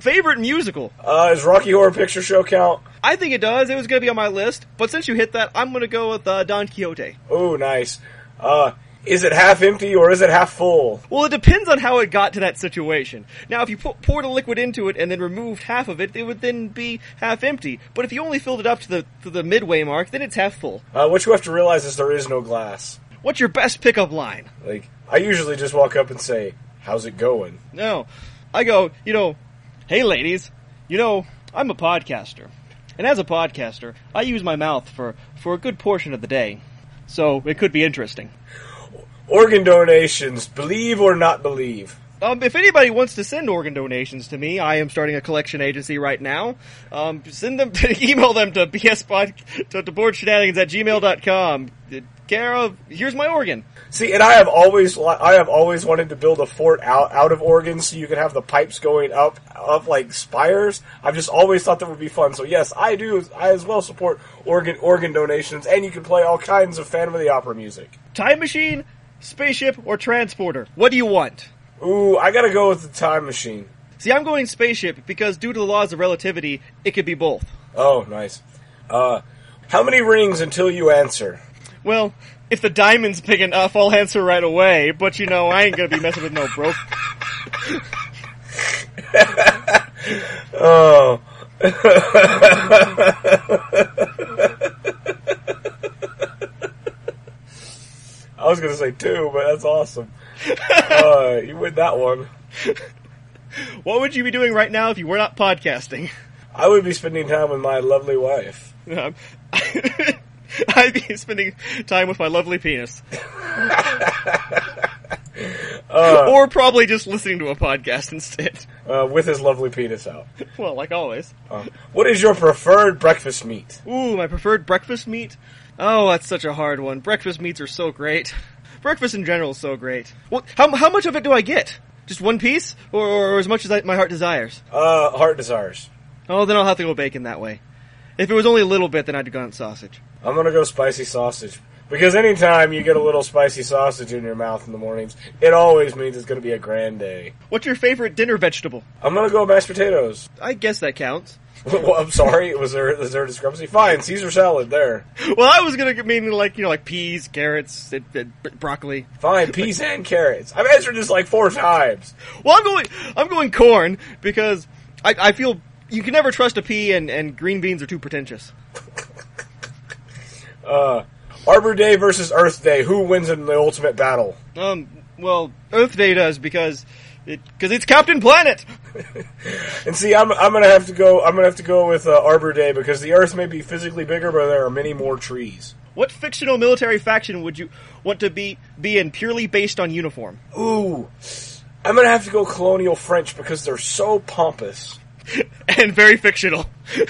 Favorite musical? uh, is Rocky Horror Picture Show count? I think it does. It was going to be on my list, but since you hit that, I'm going to go with uh, Don Quixote. Oh, nice. Uh, is it half empty or is it half full? Well, it depends on how it got to that situation. Now, if you pu- poured a liquid into it and then removed half of it, it would then be half empty. But if you only filled it up to the to the midway mark, then it's half full. Uh, what you have to realize is there is no glass. What's your best pickup line? Like I usually just walk up and say, "How's it going?" No, I go, you know, hey ladies, you know, I'm a podcaster, and as a podcaster, I use my mouth for for a good portion of the day, so it could be interesting. Organ donations, believe or not believe. Um, if anybody wants to send organ donations to me, I am starting a collection agency right now. Um, send them, email them to bspod, to, to boredshenanigans at gmail.com. Care of, here's my organ. See, and I have always, I have always wanted to build a fort out out of organs so you can have the pipes going up, up like spires. I've just always thought that would be fun. So yes, I do. I as well support organ organ donations, and you can play all kinds of Phantom of the Opera music. Time machine, spaceship, or transporter? What do you want? Ooh, I gotta go with the time machine. See, I'm going spaceship because due to the laws of relativity, it could be both. Oh, nice. Uh, how many rings until you answer? Well, if the diamond's big enough, I'll answer right away, but you know, I ain't gonna be messing with no broke. Oh. I was gonna say two, but that's awesome. Uh, you win that one. What would you be doing right now if you were not podcasting? I would be spending time with my lovely wife. Um, I'd be spending time with my lovely penis. or probably just listening to a podcast instead. Uh, with his lovely penis out. Well, like always. Uh, what is your preferred breakfast meat? Ooh, my preferred breakfast meat? Oh, that's such a hard one. Breakfast meats are so great. Breakfast in general is so great. Well, how, how much of it do I get? Just one piece? Or, or, as much as I, my heart desires? Uh, heart desires. Oh, then I'll have to go bacon that way. If it was only a little bit, then I'd have gone sausage. I'm gonna go spicy sausage. Because anytime you get a little spicy sausage in your mouth in the mornings, it always means it's gonna be a grand day. What's your favorite dinner vegetable? I'm gonna go mashed potatoes. I guess that counts. well, I'm sorry, was there was there a discrepancy? Fine, Caesar salad there. Well, I was gonna mean like you know like peas, carrots, and, and broccoli. Fine, peas and carrots. I've answered this like four times. Well, I'm going I'm going corn because I, I feel you can never trust a pea and, and green beans are too pretentious. Uh, Arbor Day versus Earth Day. Who wins in the ultimate battle? Um, well, Earth Day does because it because it's Captain Planet. And see, I'm I'm gonna have to go. I'm gonna have to go with uh, Arbor Day because the Earth may be physically bigger, but there are many more trees. What fictional military faction would you want to be be in purely based on uniform? Ooh, I'm gonna have to go Colonial French because they're so pompous. and very fictional.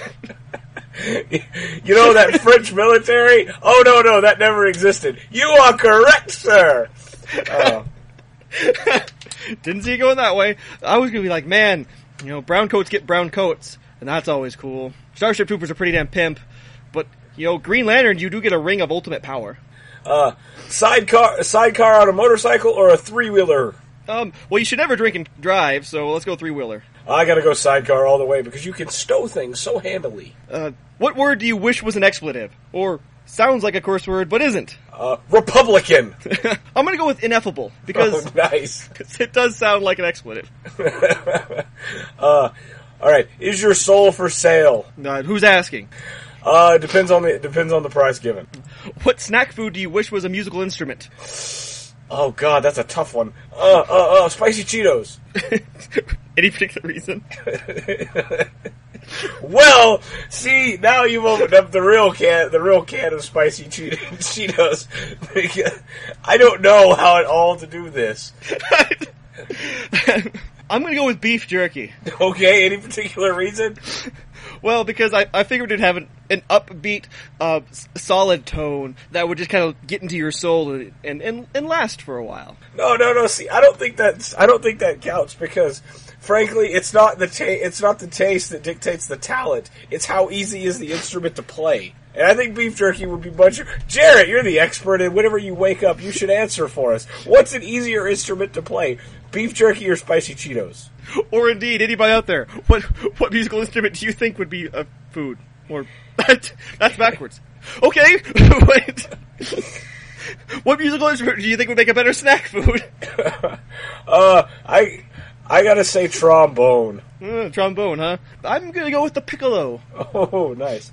You know that French military? Oh no, no, that never existed. You are correct, sir. Uh, Didn't see it going that way. I was gonna be like, man, you know, brown coats get brown coats, and that's always cool. Starship Troopers are pretty damn pimp, but you know, Green Lantern, you do get a ring of ultimate power. uh, sidecar, sidecar on a motorcycle or a three wheeler? Um, well, you should never drink and drive, so let's go three wheeler. I gotta go sidecar all the way because you can stow things so handily. Uh, what word do you wish was an expletive, or sounds like a curse word but isn't? Uh, Republican. I'm gonna go with ineffable because Oh, nice. it does sound like an expletive. Uh, all right. Is your soul for sale? Uh, who's asking? Uh, it depends on the depends on the price given. What snack food do you wish was a musical instrument? Oh God, that's a tough one. Uh, uh, uh, spicy Cheetos. Any particular reason? Well, see, now you've opened up the real can, the real can of spicy Cheet- Cheetos. I don't know how at all to do this. I'm gonna go with beef jerky. Okay, any particular reason? Well, because I, I figured it'd have an, an upbeat, uh, solid tone that would just kind of get into your soul and, and, and, and last for a while. No, no, no. See, I don't think that's I don't think that counts because frankly, it's not the ta- it's not the taste that dictates the talent. It's how easy is the instrument to play. And I think beef jerky would be much. Jarrett, you're the expert, and whenever you wake up, you should answer for us. What's an easier instrument to play, beef jerky or spicy Cheetos? Or indeed, anybody out there, what what musical instrument do you think would be a food? Or that's backwards. Okay, wait. What musical instrument do you think would make a better snack food? Uh, I I gotta say trombone. Uh, trombone, huh? I'm gonna go with the piccolo. Oh, nice.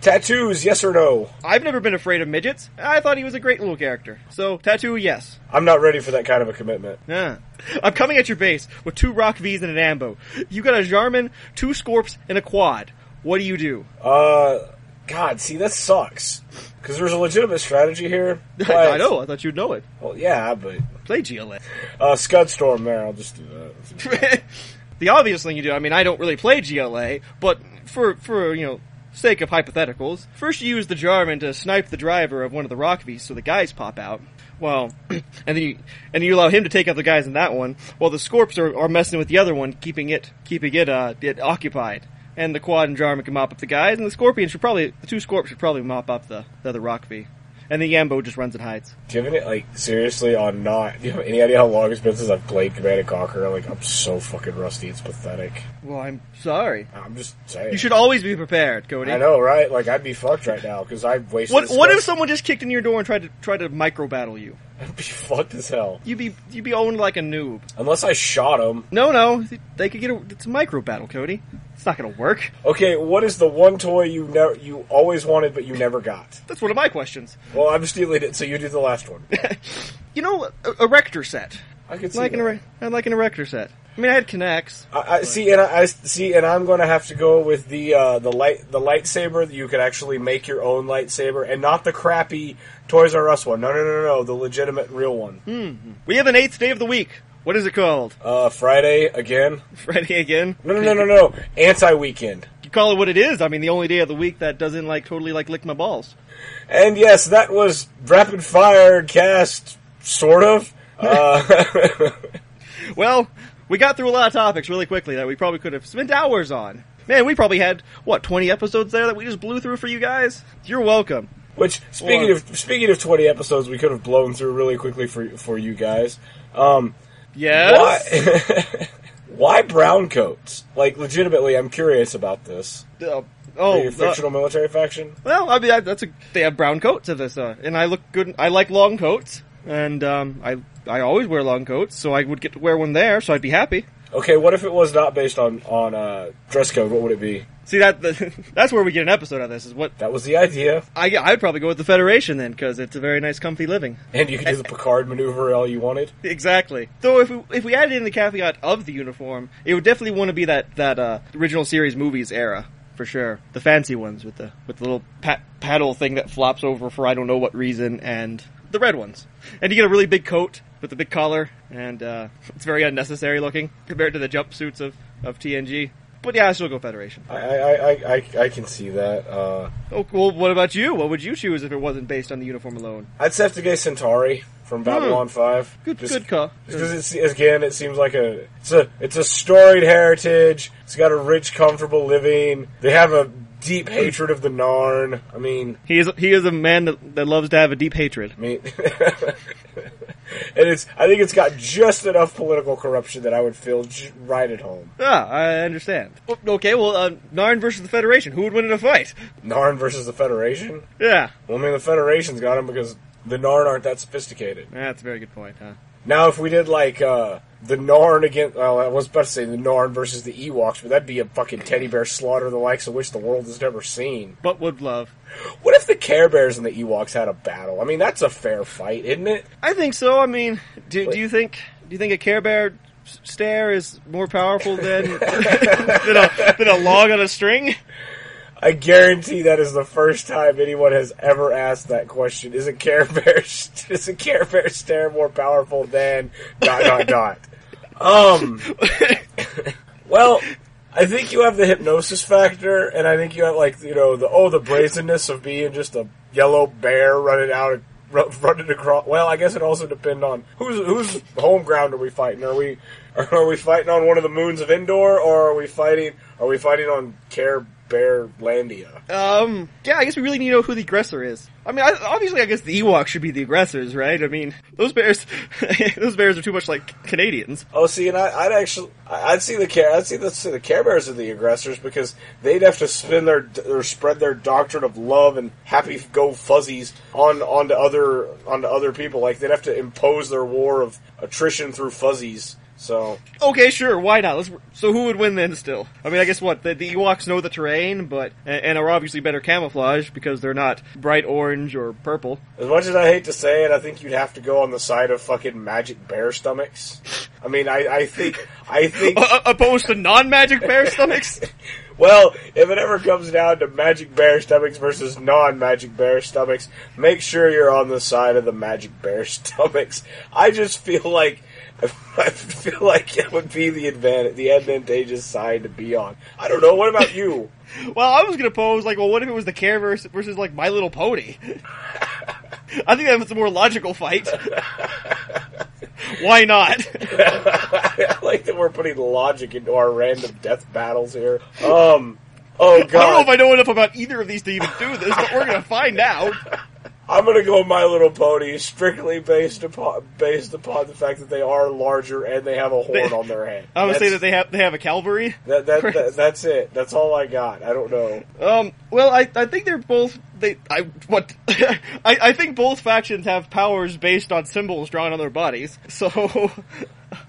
Tattoos, yes or no? I've never been afraid of midgets. I thought he was a great little character. So, tattoo, yes. I'm not ready for that kind of a commitment. Yeah. I'm coming at your base with two Rock Vs and an Ambo. You got a Jarmen, two Scorps, and a Quad. What do you do? Uh, God, see, that sucks. Because there's a legitimate strategy here. I know, I thought you'd know it. Well, yeah, but Play GLA. uh, Scud Storm there. I'll just do that. the obvious thing you do, I mean, I don't really play GLA, but for, for, you know, sake of hypotheticals, first you use the Jarmen to snipe the driver of one of the Rock Vs so the guys pop out. Well, and then you, and you allow him to take out the guys in that one, while the Scorps are, are messing with the other one, keeping it, keeping it, uh, it occupied. And the Quad and Jarmen can mop up the guys, and the Scorpion should probably, the two Scorps should probably mop up the, the other Rock V. And the Yambo just runs and hides. Given it, like, seriously, on not. Do you have any idea how long it's been since I've played Command and Conquer? Like, I'm so fucking rusty, it's pathetic. Well, I'm sorry. I'm just saying. You should always be prepared, Cody. I know, right? Like, I'd be fucked right now because I've wasted. What what if someone just kicked in your door and tried to try to micro battle you? I'd be fucked as hell. You'd be you'd be owned like a noob. Unless I shot him. No, no, they could get a it's a micro battle, Cody. It's not gonna work. Okay, what is the one toy you never, you always wanted but you never got? That's one of my questions. Well, I'm stealing it, so you do the last one. You know, a, a Rector set. I could see Like an that. ere- I like an erector set. I mean, I had K'Nex. I, I see, and I, I see, and I'm going to have to go with the uh, the light the lightsaber that you could actually make your own lightsaber, and not the crappy Toys R Us one. No, no, no, no, no, the legitimate, real one. We have an eighth day of the week. What is it called? Uh, Friday again. Friday again. No, no, no, no, no. Anti weekend. You call it what it is. I mean, the only day of the week that doesn't like totally like lick my balls. And yes, that was rapid fire cast, sort of. Uh, Well, we got through a lot of topics really quickly that we probably could have spent hours on. Man, we probably had what twenty episodes there that we just blew through for you guys. You're welcome. which speaking Or- of speaking of 20 episodes, we could have blown through really quickly for for you guys. Um, Yes. Why? Why brown coats? Like, legitimately, I'm curious about this. Uh, oh, uh, fictional military faction? well, I mean that- that's a they have brown coats in this, uh, and I look good. I like long coats, and um, I I always wear long coats, so I would get to wear one there, so I'd be happy. Okay, what if it was not based on on uh, dress code? What would it be? See that that's where we get an episode of this. Is what That was the idea, I I'd probably go with the Federation then because it's a very nice, comfy living. and you could do the Picard maneuver all you wanted. Exactly. Though if we if we added in the caveat of the uniform, it would definitely want to be that that uh, original series movies era for sure. The fancy ones with the with the little pa- paddle thing that flops over for I don't know what reason, and the red ones. And you get a really big coat with the big collar, and uh, it's very unnecessary looking compared to the jumpsuits of of TNG. But yeah, I still go Federation. I I, I, I, I can see that. Uh, Oh, well, what about you? What would you choose if it wasn't based on the uniform alone? I'd have to go Centauri from Babylon Five. Hmm. Good, Just- good call. Because again, it seems like a it's a it's a storied heritage. It's got a rich, comfortable living. They have a deep hatred of the Narn. I mean, He is he is a man that, that loves to have a deep hatred. I mean, and it's I think it's got just enough political corruption that I would feel j- right at home. Ah, I understand. Okay, well, uh, Narn versus the Federation. Who would win in a fight? Narn versus the Federation. Yeah, Well, I mean, the Federation's got him because the Narn aren't that sophisticated. that's a very good point, huh? Now, if we did like uh, the Narn against, well, I was about to say the Narn versus the Ewoks, but that'd be a fucking teddy bear slaughter the likes of which the world has never seen. But would love. What if the Care Bears and the Ewoks had a battle? I mean, that's a fair fight, isn't it? I think so. I mean, do, do you think do you think a Care Bear stare is more powerful than than, a, than a log on a string? I guarantee that is the first time anyone has ever asked that question. Is a Care Bear is a Care Bear stare more powerful than dot dot dot? Um. Well, I think you have the hypnosis factor, and I think you have like you know the oh the brazenness of being just a yellow bear running out running across. Well, I guess it also depends on whose whose home ground are we fighting? Are we are we fighting on one of the moons of Endor, or are we fighting are we fighting on Care Bear Landia? Um, yeah, I guess we really need to know who the aggressor is. I mean, I, obviously, I guess the Ewoks should be the aggressors, right? I mean, those bears, those bears are too much like Canadians. Oh, see, and I, I'd actually, I'd see the care, I'd see the, see the Care Bears are the aggressors because they'd have to spin their or spread their doctrine of love and happy go fuzzies on onto other onto other people. Like they'd have to impose their war of attrition through fuzzies. So Okay, sure, why not? Let's, so who would win then? Still, I mean, I guess what the, the Ewoks know the terrain, but and, and are obviously better camouflage because they're not bright orange or purple. as much as I hate to say it, I think you'd have to go on the side of fucking magic bear stomachs. I mean, I, I think, I think. Opposed to non-magic bear stomachs. Well, if it ever comes down to magic bear stomachs versus non-magic bear stomachs, make sure you're on the side of the magic bear stomachs. I just feel like I feel like it would be the advantage, the advantageous side to be on. I don't know. What about you? Well, I was gonna pose like, well, what if it was the Care versus, versus like My Little Pony? I think that was a more logical fight. Why not? I like that we're putting logic into our random death battles here. Um. Oh I don't know if I know enough about either of these to even do this, but we're gonna find out. I'm gonna go My Little Pony strictly based upon based upon the fact that they are larger and they have a horn They- on their head. I would say that they have they have a cavalry. That, that, that that's it. That's all I got. I don't know. Um, well, I, I think they're both they I what I, I think both factions have powers based on symbols drawn on their bodies. So,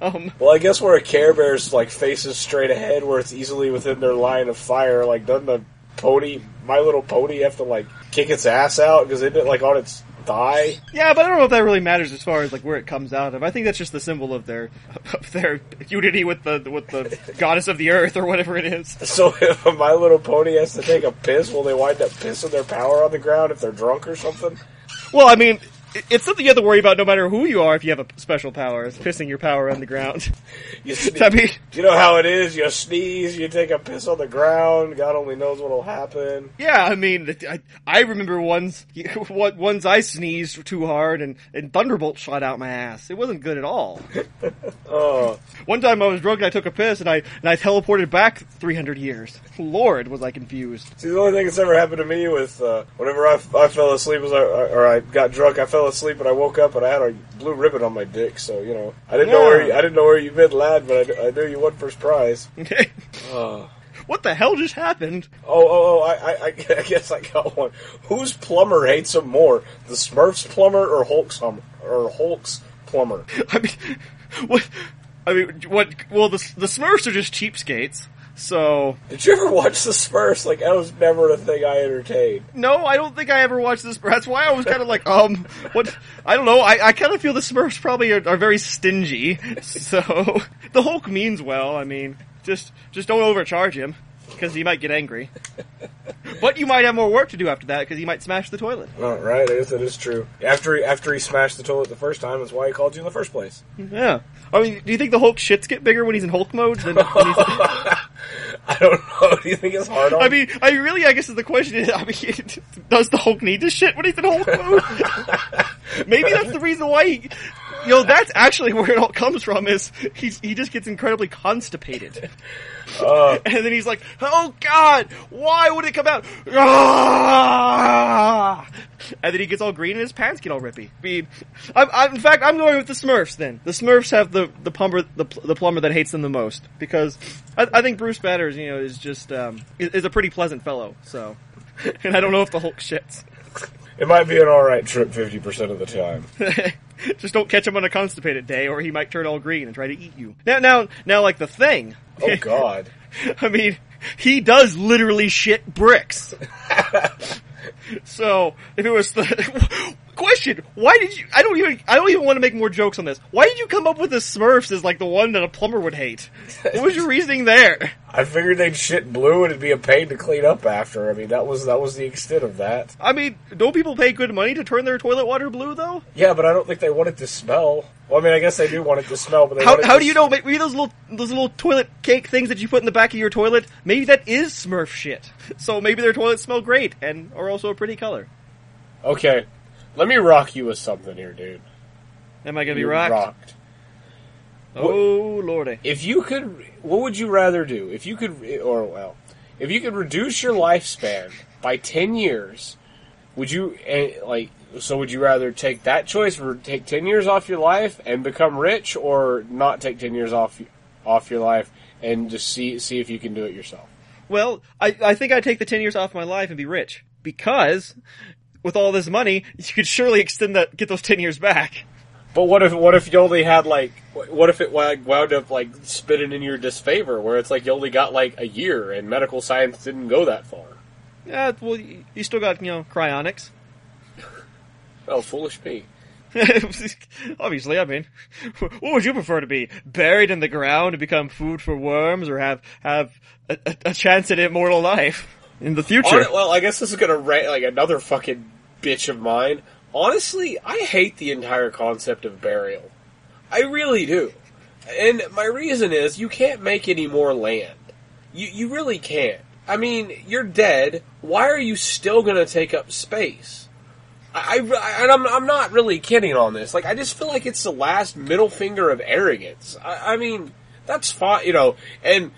um, Well, I guess where a Care Bear's like faces straight ahead, where it's easily within their line of fire. Like, doesn't the pony, My Little Pony, have to like kick its ass out because it like on its thigh? yeah, but I don't know if that really matters as far as like where it comes out of. I think that's just the symbol of their of their unity with the with the goddess of the earth or whatever it is. So if My Little Pony has to take a piss, will they wind up pissing their power on the ground if they're drunk or something? Well, I mean. It- It's something you have to worry about no matter who you are if you have a special power. It's pissing your power on the ground. You, sne- I mean, you know how it is. You sneeze, you take a piss on the ground. God only knows what'll happen. Yeah, I mean, I, I remember ones, what ones I sneezed too hard and, and Thunderbolt shot out my ass. It wasn't good at all. Oh, One time I was drunk and I took a piss and I and I teleported back 300 years. Lord, was I confused. See, the only thing that's ever happened to me with uh, whenever I, I fell asleep was I, or I got drunk, I fell asleep and I woke up and I had a blue ribbon on my dick. So you know, I didn't know where you, I didn't know where you been, lad, but I, I knew you won first prize. Oh, what the hell just happened? oh, oh! oh I, I, I guess I got one. Whose plumber hates him more, the Smurfs plumber or Hulk's hum, or Hulk's plumber? I mean, what? I mean, what? Well, the the Smurfs are just cheapskates. So Did you ever watch the Smurfs? Like that was never a thing I entertained. no, I don't think I ever watched the this. That's why I was kind of like, um, what? I don't know. I, I kind of feel the Smurfs probably are, are very stingy. So the Hulk means well. I mean, just just don't overcharge him because he might get angry. But you might have more work to do after that because he might smash the toilet. Oh, right, I guess that is true. After he, after he smashed the toilet the first time, that's why he called you in the first place. Yeah. I mean, do you think the Hulk shits get bigger when he's in Hulk mode? Than, when he's, I don't know. Do you think it's hard on? I mean, I really, I guess the question is, I mean, does the Hulk need to shit when he's in Hulk mode? Maybe that's the reason why he, you know, that's actually where it all comes from is he's, he just gets incredibly constipated. uh, And then he's like, oh god, why would it come out? Ah! And then he gets all green and his pants get all rippy. I mean, I'm, I'm, in fact, I'm going with the Smurfs then. The Smurfs have the, the plumber, the, the plumber that hates them the most. Because I, I think Bruce Banner, you know, is just, um, is, is a pretty pleasant fellow, so. And I don't know if the Hulk shits. It might be an all right trip fifty percent of the time. just don't catch him on a constipated day or he might turn all green and try to eat you. Now, now, now like the thing. Oh God. I mean, he does literally shit bricks. so if it was the question, why did you? I don't even. I don't even want to make more jokes on this. Why did you come up with the Smurfs as like the one that a plumber would hate? What was your reasoning there? I figured they'd shit blue and it'd be a pain to clean up after. I mean, that was that was the extent of that. I mean, don't people pay good money to turn their toilet water blue though? Yeah, but I don't think they want it to smell. Well, I mean, I guess they do want it to smell, but they How, how do you know? Maybe those little those little toilet cake things that you put in the back of your toilet. Maybe that is Smurf shit. So maybe their toilets smell great and are also a pretty color. Okay, let me rock you with something here, dude. Am I gonna be You're rocked? Oh lordy! If you could, what would you rather do? If you could, or well, if you could reduce your lifespan by ten years, would you eh, like? So would you rather take that choice, or take ten years off your life and become rich, or not take ten years off off your life and just see see if you can do it yourself? Well, I, I think I'd take the 10 years off my life and be rich. Because, with all this money, you could surely extend that, get those 10 years back. But what if what if you only had like what if it wound up like spitting in your disfavor, where it's like you only got like a year and medical science didn't go that far? Yeah, well, you still got, you know, cryonics. Oh, foolish me! Obviously, I mean, what would you prefer to be? Buried in the ground to become food for worms, or have have a, a chance at immortal life in the future? Hon- well, I guess this is gonna rant like another fucking bitch of mine. Honestly, I hate the entire concept of burial. I really do. And my reason is you can't make any more land. You you really can't. I mean, you're dead. Why are you still gonna take up space? I, I and I'm I'm not really kidding on this. Like I just feel like it's the last middle finger of arrogance. I, I mean, that's fine, you know. And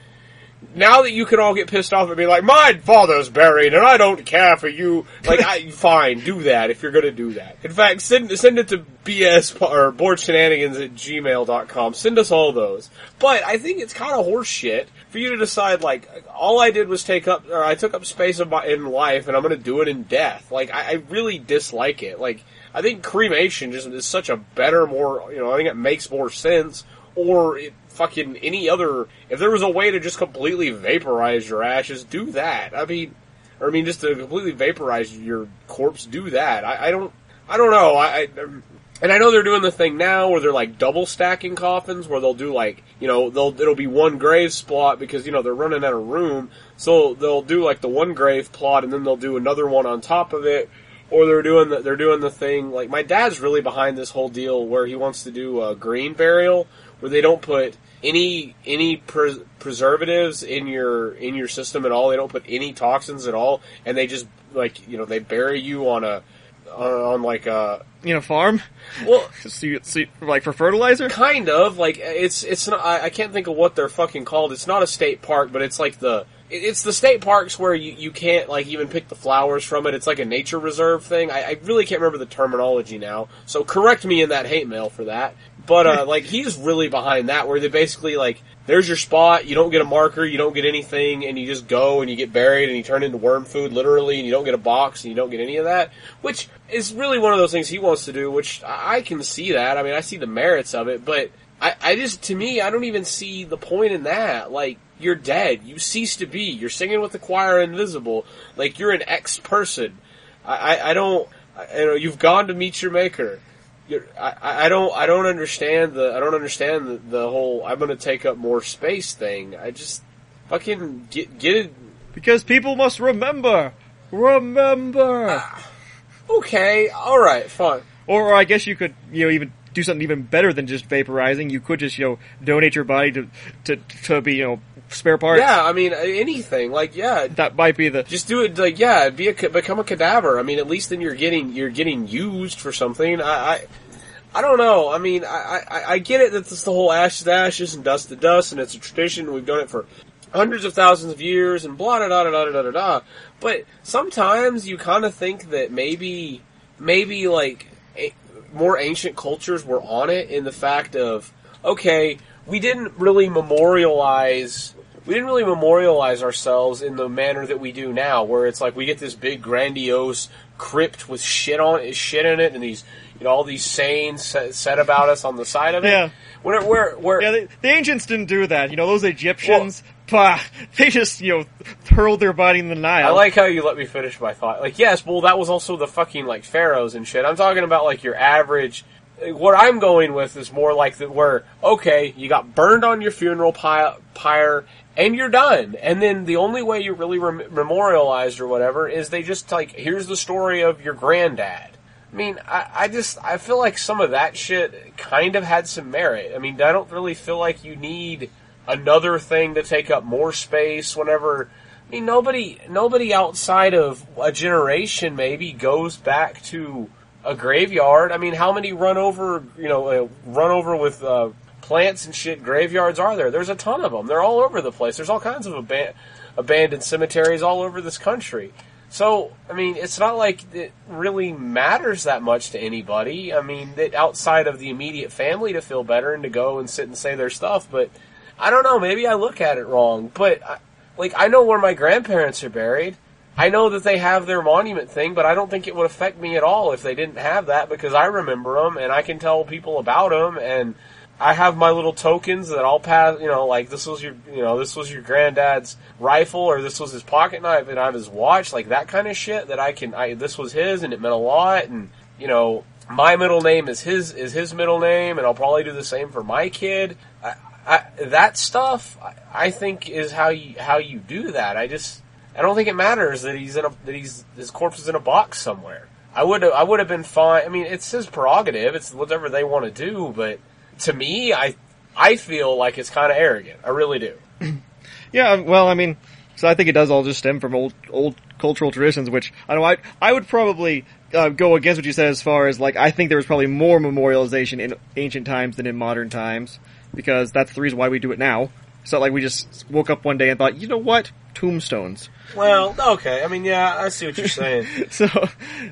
now that you can all get pissed off and be like, "My father's buried, and I don't care for you," like, I fine, do that if you're gonna do that. In fact, send send it to bs or bored shenanigans at gmail.com. Send us all those. But I think it's kind of horseshit for you to decide like, all I did was take up, or I took up space in, my, in life, and I'm gonna do it in death. Like, I, I really dislike it. Like, I think cremation just is such a better, more, you know, I think it makes more sense. Or it, fucking any other. If there was a way to just completely vaporize your ashes, do that. I mean, or I mean, just to completely vaporize your corpse, do that. I, I don't. I don't know. I, I and I know they're doing the thing now where they're like double stacking coffins, where they'll do like you know they'll it'll be one grave plot because you know they're running out of room, so they'll do like the one grave plot and then they'll do another one on top of it, or they're doing the, they're doing the thing like my dad's really behind this whole deal where he wants to do a green burial where they don't put any any pres- preservatives in your in your system at all. They don't put any toxins at all, and they just like you know they bury you on a on, on like a In a farm? well So you, so you- like for fertilizer? kind of like it's it's not I, I can't think of what they're fucking called. It's not a state park, but it's like the it's the state parks where you, you can't like even pick the flowers from it. It's like a nature reserve thing. I, I really can't remember the terminology now. So correct me in that hate mail for that. But uh, like he's really behind that, where they basically like there's your spot. You don't get a marker, you don't get anything, and you just go and you get buried and you turn into worm food literally, and you don't get a box and you don't get any of that. Which is really one of those things he wants to do. Which I can see that. I mean, I see the merits of it, but I, I just to me, I don't even see the point in that. Like you're dead, you cease to be. You're singing with the choir invisible. Like you're an ex person. I, I, I don't. I, you know, you've gone to meet your maker. I, I I don't. I don't understand the. I don't understand the, the whole. I'm going to take up more space thing. I just fucking get get it. Because people must remember! Remember! Ah, okay, all right, fine. Or, or I guess you could, you know, even do something even better than just vaporizing. You could just, you know, donate your body to, to, to be, you know, spare parts. Yeah, I mean anything. Like yeah, That might be the, Just do it like yeah, be a become a cadaver. I mean, at least then you're getting you're getting used for something. I I, I don't know. I mean, I, I I get it that it's the whole ashes to ashes and dust to dust, and it's a tradition. We've done it for hundreds of thousands of years, and blah da da da da da da da. But sometimes you kind of think that maybe maybe like a, more ancient cultures were on it in the fact of okay, we didn't really memorialize we didn't really memorialize ourselves in the manner that we do now, where it's like we get this big grandiose crypt with shit on shit in it, and these you know all these sayings set, said about us on the side of it. Yeah. Where where where yeah, the, the ancients didn't do that. You know, those Egyptians, bah, they just, you know, hurled their body in the Nile. I like how you let me finish my thought. Like, yes, well, that was also the fucking like pharaohs and shit. I'm talking about like your average. What I'm going with is more like that where okay, you got burned on your funeral pyre and you're done. And then the only way you're really rem- memorialized or whatever is they just like here's the story of your granddad. I mean, I, I just I feel like some of that shit kind of had some merit. I mean, I don't really feel like you need another thing to take up more space whenever I mean nobody nobody outside of a generation maybe goes back to a graveyard. I mean, how many run over, you know, uh, run over with uh, plants and shit graveyards are there? There's a ton of them. They're all over the place. There's all kinds of aban- abandoned cemeteries all over this country. So, I mean, it's not like it really matters that much to anybody. I mean, that outside of the immediate family to feel better and to go and sit and say their stuff, but I don't know, maybe I look at it wrong, but I, like I know where my grandparents are buried. I know that they have their monument thing, but I don't think it would affect me at all if they didn't have that because I remember them and I can tell people about them and I have my little tokens that I'll pass, you know, like this was your, you know, this was your granddad's rifle or this was his pocket knife and I have his watch, like that kind of shit that I can, I, this was his and it meant a lot and, you know, my middle name is his, is his middle name and I'll probably do the same for my kid. I, I, that stuff, I, I think is how you, how you do that. I just, I don't think it matters that he's in a, that he's, his corpse is in a box somewhere. I would I would have been fine. I mean, it's his prerogative. It's whatever they want to do, but to me, I I feel like it's kind of arrogant. I really do. Yeah, well, I mean, so I think it does all just stem from old old cultural traditions, which I know I I would probably uh, go against what you said as far as like I think there was probably more memorialization in ancient times than in modern times because that's the reason why we do it now. It's not like we just woke up one day and thought, you know what, tombstones. Well, okay. I mean, yeah, I see what you're saying. So,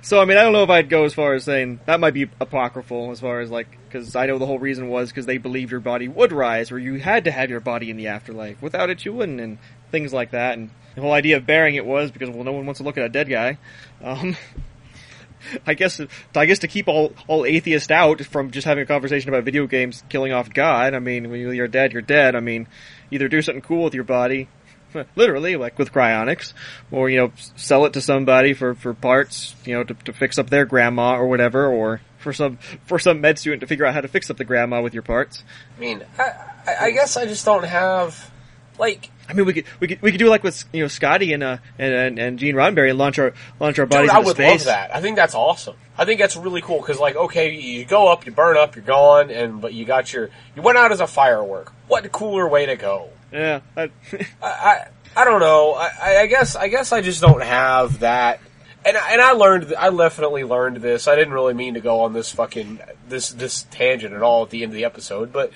so I mean, I don't know if I'd go as far as saying that might be apocryphal as far as like because I know the whole reason was because they believed your body would rise or you had to have your body in the afterlife. Without it, you wouldn't, and things like that. And the whole idea of burying it was because well, no one wants to look at a dead guy. Um, I guess I guess to keep all all atheists out from just having a conversation about video games killing off God. I mean, when you're dead, you're dead. I mean, either do something cool with your body, literally, like with cryonics, or you know, sell it to somebody for for parts, you know, to, to fix up their grandma or whatever, or for some for some med student to figure out how to fix up the grandma with your parts. I mean, I, I guess I just don't have like I mean, we could we could we could do like with you know Scotty and uh and and, and Gene Roddenberry and launch our launch our bodies Dude, I into would space. love that. I think that's awesome. I think that's really cool because, like, okay, you go up, you burn up, you're gone, and but you got your you went out as a firework. What cooler way to go? Yeah, I, I I, don't know. I, I guess I guess I just don't have that. And and I learned I definitely learned this. I didn't really mean to go on this fucking this this tangent at all at the end of the episode, but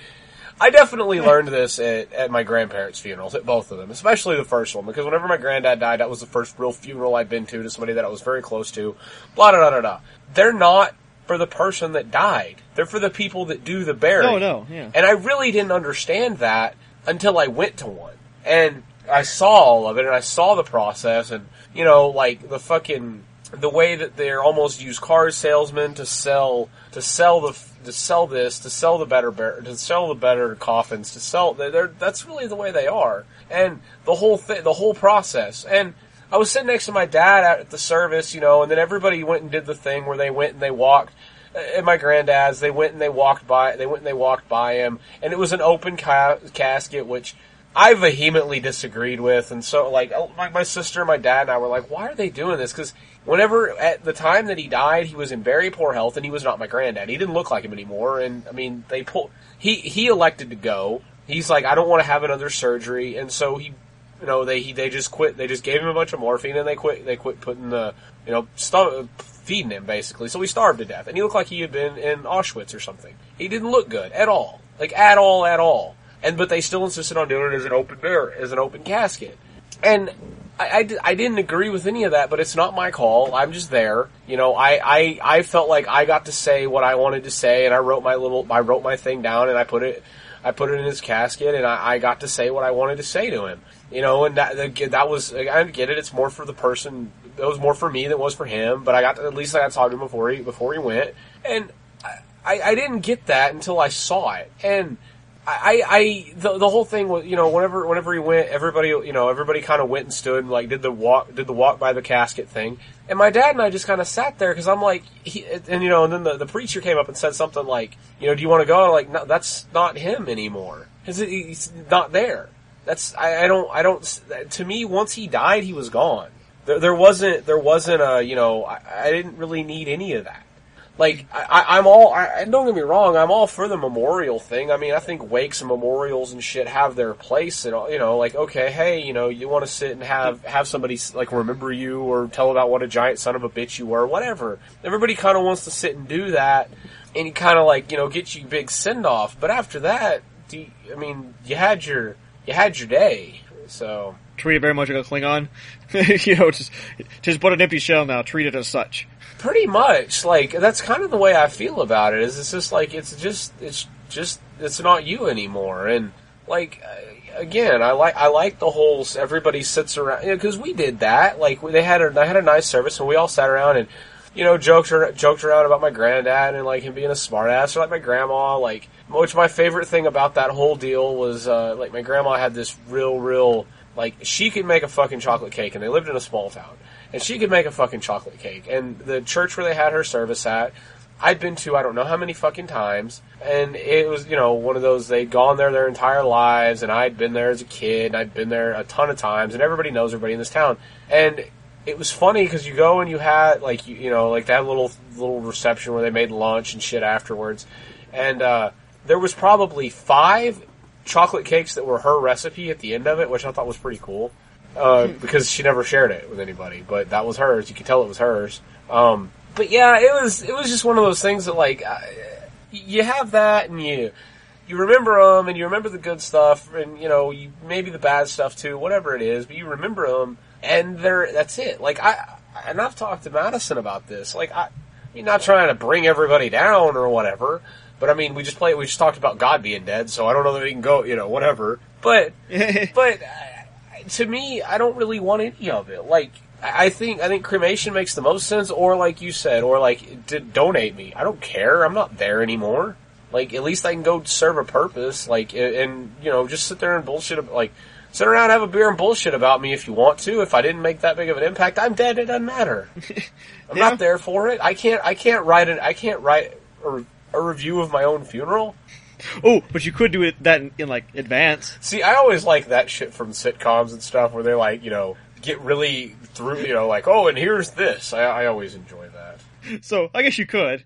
I definitely learned this at, at my grandparents' funerals, at both of them, especially the first one, because whenever my granddad died, that was the first real funeral I'd been to to somebody that I was very close to. Blah da da da da. They're not for the person that died. They're for the people that do the burying. no, no, yeah. And I really didn't understand that until I went to one. And I saw all of it and I saw the process and, you know, like the fucking, the way that they're almost used car salesmen to sell, to sell the, to sell this, to sell the better, to sell the better coffins, to sell, they're, that's really the way they are. And the whole thing, the whole process. And I was sitting next to my dad at the service, you know, and then everybody went and did the thing where they went and they walked at my granddad's. They went and they walked by. They went and they walked by him, and it was an open ca- casket, which I vehemently disagreed with. And so, like, oh, my, my sister, and my dad, and I were like, "Why are they doing this?" Because whenever at the time that he died, he was in very poor health, and he was not my granddad. He didn't look like him anymore. And I mean, they pull. He he elected to go. He's like, I don't want to have another surgery, and so he you know, they he, they just quit. They just gave him a bunch of morphine, and they quit. They quit putting the you know stuff feeding him basically. So he starved to death, and he looked like he had been in Auschwitz or something. He didn't look good at all, like at all, at all. And but they still insisted on doing it as an open bear, as an open casket. And I, I, I didn't agree with any of that, but it's not my call. I'm just there. You know, I, I, I felt like I got to say what I wanted to say, and I wrote my little, I wrote my thing down, and I put it, I put it in his casket, and I, I got to say what I wanted to say to him. You know, and that, that was, I get it. It's more for the person. It was more for me than it was for him. But I got to, at least I got to talk to him before he before he went, and I, I didn't get that until I saw it, and. I, I, the, the whole thing was, you know, whenever, whenever he went, everybody, you know, everybody kind of went and stood and like did the walk, did the walk by the casket thing. And my dad and I just kind of sat there because I'm like, he, and you know, and then the, the preacher came up and said something like, you know, do you want to go? And I'm like, no, that's not him anymore. Cause he's not there. That's, I, I don't, I don't, to me, once he died, he was gone. There, there wasn't, there wasn't a, you know, I, I didn't really need any of that. like I, I'm all. I, don't get me wrong, I'm all for the memorial thing. I mean, I think wakes and memorials and shit have their place. And all- you know, like okay, hey, you know, you want to sit and have have somebody like remember you or tell about what a giant son of a bitch you were, whatever. Everybody kind of wants to sit and do that, and kind of like you know get you big send off. But after that, you, I mean, you had your you had your day. So Treat it very much like a Klingon. you know, just just put an empty shell now. Treat it as such. Pretty much, like that's kind of the way I feel about it. Is it's just like it's just it's just it's not you anymore, and like uh, again, I like I like the whole everybody sits around because we did that. Like they had a they had a nice service, and we all sat around and you know joked joked around about my granddad and like him being a smartass, or like my grandma. Like which my favorite thing about that whole deal was uh, like my grandma had this real real like she could make a fucking chocolate cake, and they lived in a small town. And she could make a fucking chocolate cake. And the church where they had her service at, I'd been to I don't know how many fucking times, and it was you know one of those they'd gone there their entire lives, and I'd been there as a kid, and I'd been there a ton of times, and everybody knows everybody in this town, and it was funny because you go and you had like you, you know like that little little reception where they made lunch and shit afterwards, and uh, there was probably five chocolate cakes that were her recipe at the end of it, which I thought was pretty cool uh, because she never shared it with anybody. But that was hers. You could tell it was hers. Um, but yeah, it was it was just one of those things that like uh, you have that and you you remember them and you remember the good stuff and you know you maybe the bad stuff too, whatever it is. But you remember them and they're that's it. Like I and I've talked to Madison about this. Like I, I'm not trying to bring everybody down or whatever. But I mean, we just play. We just talked about God being dead, so I don't know that we can go. You know, whatever. But but uh, to me, I don't really want any of it. Like, I think I think cremation makes the most sense, or like you said, or like to donate me. I don't care. I'm not there anymore. Like, at least I can go serve a purpose. Like, and, you know, just sit there and bullshit. Like, sit around and have a beer and bullshit about me if you want to. If I didn't make that big of an impact, I'm dead. It doesn't matter. I'm Yeah. not there for it. I can't. I can't write it. I can't write a, a review of my own funeral. oh, but you could do it that in, in like advance. See, I always like that shit from sitcoms and stuff where they like, you know, get really through, you know, like, oh, and here's this. I, I always enjoy that. So I guess you could.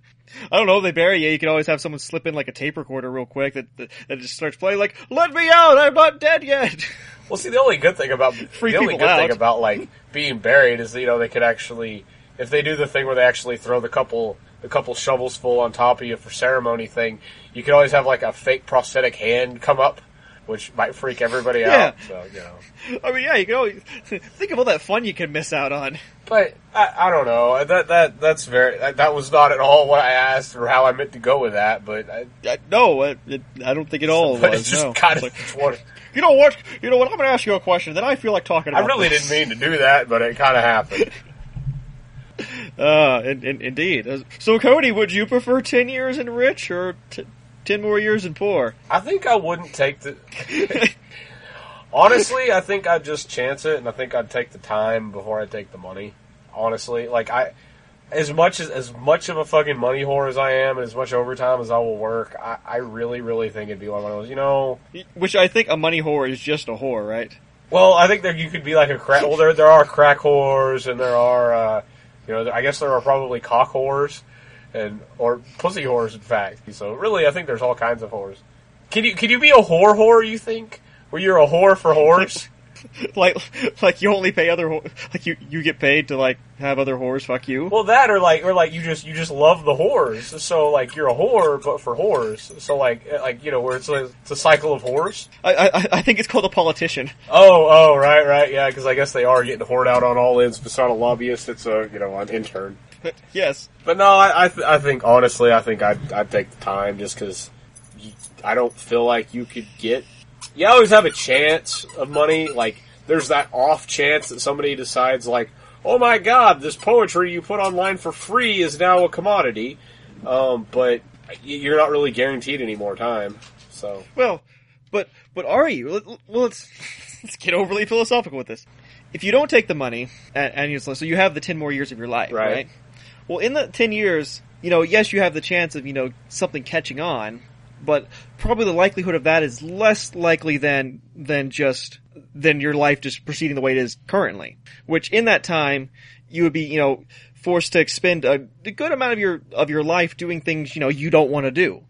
I don't know if they bury you. You could always have someone slip in like a tape recorder real quick that that, that just starts playing like "Let me out! I'm not dead yet." Well, see, the only good thing about Freak the only good thing about like being buried is that, you know they could actually, if they do the thing where they actually throw the couple the couple shovels full on top of you for ceremony thing, you could always have like a fake prosthetic hand come up, which might freak everybody Yeah. out. So you know. I mean, yeah, you can always think of all that fun you could miss out on. But I, I don't know. Uh, that that that's very that, that was not at all what I asked or how I meant to go with that. But I, I, no, it, I don't think at all. but was, it's just no. kind of like, you know what? You know what? I'm going to ask you a question. Then I feel like talking I really this. didn't mean to do that, but it kind of happened. Uh, in, in, indeed. Uh, So, Cody, would you prefer ten years in rich or t- ten more years in poor? I think I wouldn't take the. Honestly, I think I'd just chance it, and I think I'd take the time before I take the money. Honestly, like I, as much as as much of a fucking money whore as I am, and as much overtime as I will work, I, I really, really think it'd be like one of those. You know, Which I think a money whore is just a whore, right? well, I think that you could be like a crack. Well, there there are crack whores, and there are, uh, you know, I guess there are probably cock whores, and or pussy whores, in fact. So really, I think there's all kinds of whores. Can you can you be a whore whore? You think? Where you're a whore for whores? like, like you only pay other, like you you get paid to like have other whores fuck you. Well, that or like or like you just you just love the whores. So like you're a whore, but for whores. So like eh, like you know where it's a, it's a cycle of whores. I, I I think it's called a politician. Oh oh right right yeah because I guess they are getting whored out on all ends. It's not a lobbyist, it's a you know an intern. yes. But no, I I, th- I think honestly, I think I'd I'd take the time just because I don't feel like you could get. You always have a chance of money. Like there's that off chance that somebody decides like, oh my god, this poetry you put online for free is now a commodity. Um, but you're not really guaranteed any more time. So Well, but but are you? Well, let's let's get overly philosophical with this. If you don't take the money and, and you so you have the ten more years of your life, Right. right? Well, in the ten years, you know, yes, you have the chance of you know something catching on, but probably the likelihood of that is less likely than than just than your life just proceeding the way it is currently. Which in that time you would be you know forced to expend a, good amount of your of your life doing things you know you don't want to do.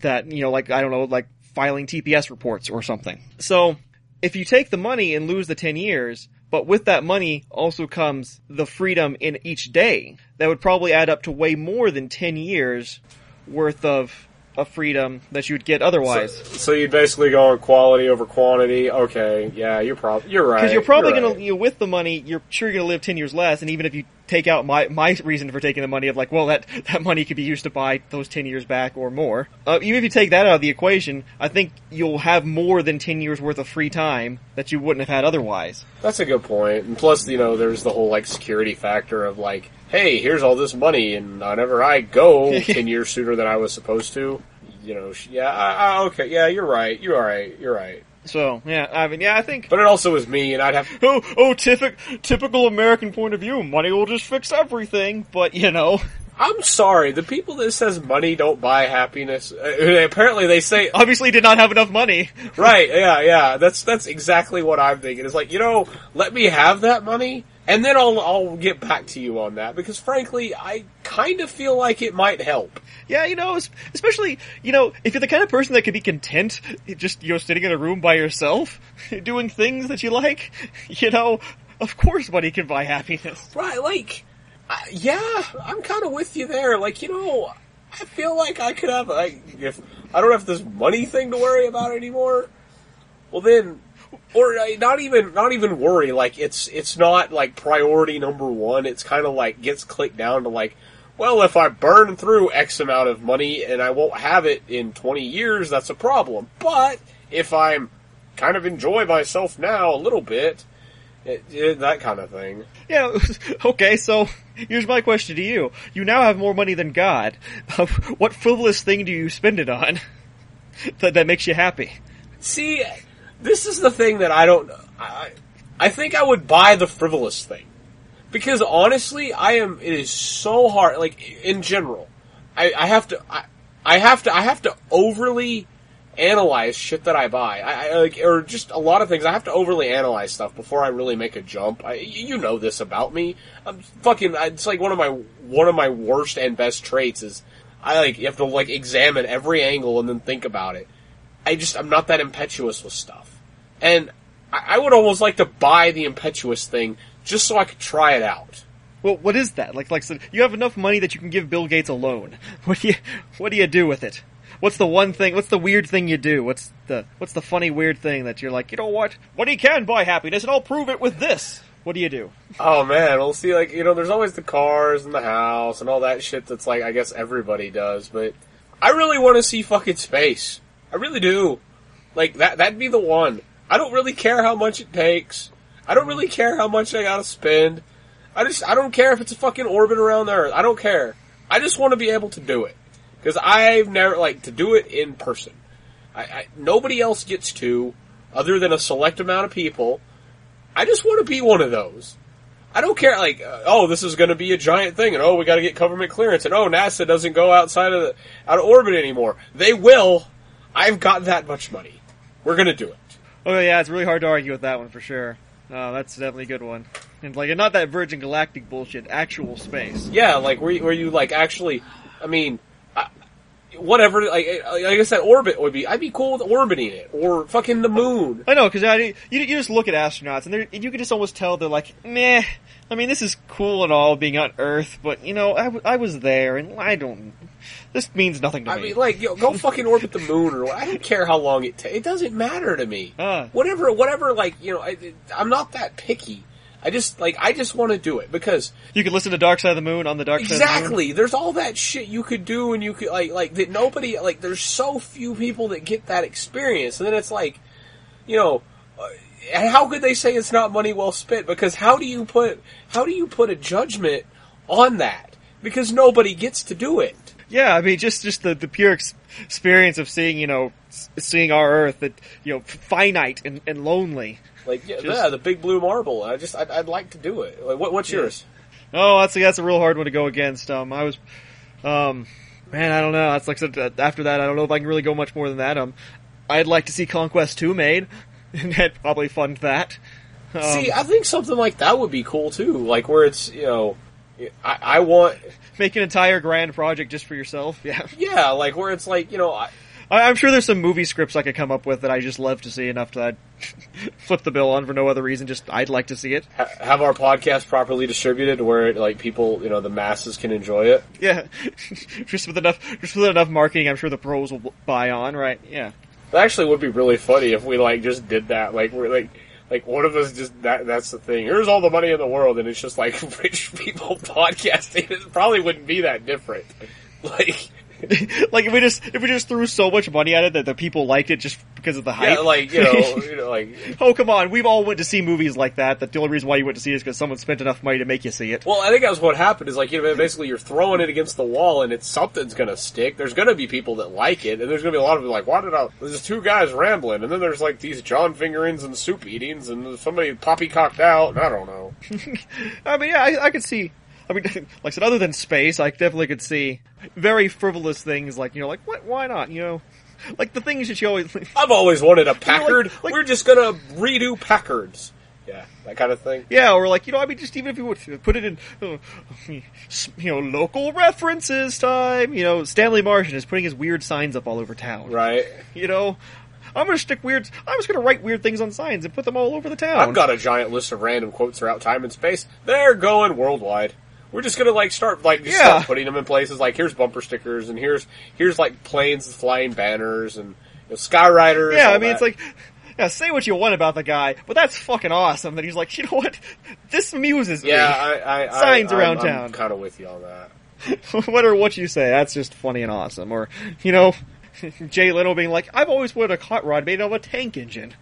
That you know, like I don't know, like filing TPS reports or something. So if you take the money and lose the ten years, but with that money also comes the freedom in each day, that would probably add up to way more than ten years worth of of freedom that you would get otherwise. So you'd basically go on quality over quantity. Okay, yeah, you're probably you're right. Because you're probably You're gonna, you know, with the money, you're sure you're gonna live ten years less. And even if you take out my my reason for taking the money of like, well, that that money could be used to buy those ten years back or more. Uh, even if you take that out of the equation, I think you'll have more than ten years worth of free time that you wouldn't have had otherwise. That's a good point. And plus, you know, there's the whole like security factor of like, hey, here's all this money, and whenever I go ten years sooner than I was supposed to, you know, yeah, I, I, okay, yeah, you're right, you're right, you're right. So yeah, I mean, yeah, I think. But it also is me, and I'd have Oh, oh, typical, typical American point of view. Money will just fix everything, but you know, I'm sorry, the people that says money don't buy happiness. Uh, apparently, they say obviously did not have enough money. right. Yeah, yeah. That's that's exactly what I'm thinking. It's like you know, let me have that money, and then I'll I'll get back to you on that because frankly, I kind of feel like it might help. Yeah, you know, especially, you know, if you're the kind of person that could be content just, you know, sitting in a room by yourself, doing things that you like, you know, of course money can buy happiness. Right, like, uh, yeah, I'm kind of with you there. Like, you know, I feel like I could have, like, if I don't have this money thing to worry about anymore, well then, or uh, not even, not even worry. Like, it's it's not like priority number one. It's kind of like gets clicked down to like, well, if I burn through X amount of money and I won't have it in 20 years, that's a problem. But if I'm kind of enjoy myself now a little bit, it, it, that kind of thing. Yeah, okay, so here's my question to you. You now have more money than God. Uh, what frivolous thing do you spend it on that, that makes you happy? See, this is the thing that I don't. I, I think I would buy the frivolous thing because honestly, I am. It is so hard. Like in general, I, I have to. I, I have to. I have to overly analyze shit that I buy. I, I like, or just a lot of things. I have to overly analyze stuff before I really make a jump. I, you know this about me. I'm fucking. It's like one of my one of my worst and best traits is I like you have to like examine every angle and then think about it. I just I'm not that impetuous with stuff, and I, would almost like to buy the impetuous thing just so I could try it out. Well, what is that? Like, like, so you have enough money that you can give Bill Gates a loan. What do you, what do you do with it? What's the one thing? What's the weird thing you do? What's the, what's the funny weird thing that you're like, you know what? What he can buy happiness, and I'll prove it with this. What do you do? Oh man, we'll see. Like you know, there's always the cars and the house and all that shit. That's like I guess everybody does, but I really want to see fucking space. I really do. Like that. That'd be the one. I don't really care how much it takes. I don't really care how much I gotta spend. I just I don't care if it's a fucking orbit around the Earth. I don't care. I just want to be able to do it because I've never like to do it in person. I, I nobody else gets to, other than a select amount of people. I just want to be one of those. I don't care, like, uh, oh, this is going to be a giant thing, and oh, we got to get government clearance, and oh, NASA doesn't go outside of the, out of orbit anymore. They will. I've got that much money. We're going to do it. Oh yeah, it's really hard to argue with that one for sure. Oh, that's definitely a good one. And like, not that Virgin Galactic bullshit, actual space. Yeah, like where you, where you like actually, I mean, I, whatever. Like, like I said, orbit would be. I'd be cool with orbiting it or fucking the moon. I know, because you, you just look at astronauts, and they're, you can just almost tell they're like, meh. I mean, this is cool and all being on Earth, but you know, I, w- I was there, and I don't. This means nothing to I me. I mean, like, yo, go fucking orbit the moon, or I don't care how long it takes. It doesn't matter to me. Ah. Whatever, whatever. Like, you know, I, I'm not that picky. I just like, I just want to do it because you could listen to Dark Side of the Moon on the Dark Side of the Moon. exactly. There's all that shit you could do, and you could like, like that. Nobody like. There's so few people that get that experience, and then it's like, you know. uh, And how could they say it's not money well spent? Because how do you put how do you put a judgment on that? Because nobody gets to do it. Yeah, I mean, just just the, the pure ex- experience of seeing, you know, s- seeing our Earth that you know finite and, and lonely. Like yeah, Just- yeah, the big blue marble. I just I'd, I'd like to do it. Like, what, what's Yeah. yours? Oh, that's a, that's a real hard one to go against. Um, I was, um, man, I don't know. That's like after that, I don't know if I can really go much more than that. Um, I'd like to see Conquest Two made, and I'd probably fund that. Um, See, I think something like that would be cool too. Like where it's you know, I, I want, Make an entire grand project just for yourself. Yeah, yeah, like where it's like you know, I, I, I'm sure there's some movie scripts I could come up with that I just love to see enough that I'd flip the bill on for no other reason. Just I'd like to see it. ha- have our podcast properly distributed where it, like people, you know, the masses can enjoy it. Yeah, just with enough, just with enough marketing, I'm sure the pros will buy on. Right? Yeah. It actually would be really funny if we like just did that. Like we're like like one of us just that that's the thing. Here's all the money in the world and it's just like rich people podcasting. It probably wouldn't be that different. Like like if we just if we just threw so much money at it that the people liked it just because of the hype. yeah, like you know, you know like oh come on, we've all went to see movies like that. That the only reason why you went to see it is because someone spent enough money to make you see it. well, I think that's what happened is like you know basically you're throwing it against the wall and it's something's gonna stick. There's gonna be people that like it and there's gonna be a lot of people like why did I? There's two guys rambling and then there's like these John fingerings and soup eatings and somebody poppycocked out. and I don't know. I mean, yeah, I, I could see. I mean, like I said, other than space, I definitely could see very frivolous things like you know, like what? Why not? You know, like the things that you always. I've always wanted a Packard. like- We're just gonna redo Packards. Yeah, that kind of thing. Yeah, or like you know, I mean, just even if you would put it in, uh, you know, local references time. You know, Stanley Marsh is putting his weird signs up all over town. Right. You know, I'm gonna stick weird. I'm just gonna write weird things on signs and put them all over the town. I've got a giant list of random quotes throughout time and space. They're going worldwide. We're just gonna like start like just Yeah. start putting them in places. Like here's bumper stickers and here's here's like planes with flying banners and you know, skyriders. Yeah, I mean, that. it's like, yeah, say what you want about the guy, but that's fucking awesome that he's like, you know what? This amuses yeah, me. I, I, Signs I, around I'm, town. I'm kind of with you on that. Whatever what you say, that's just funny and awesome. Or, you know, Jay Leno being like, I've always wanted a hot rod made out of a tank engine.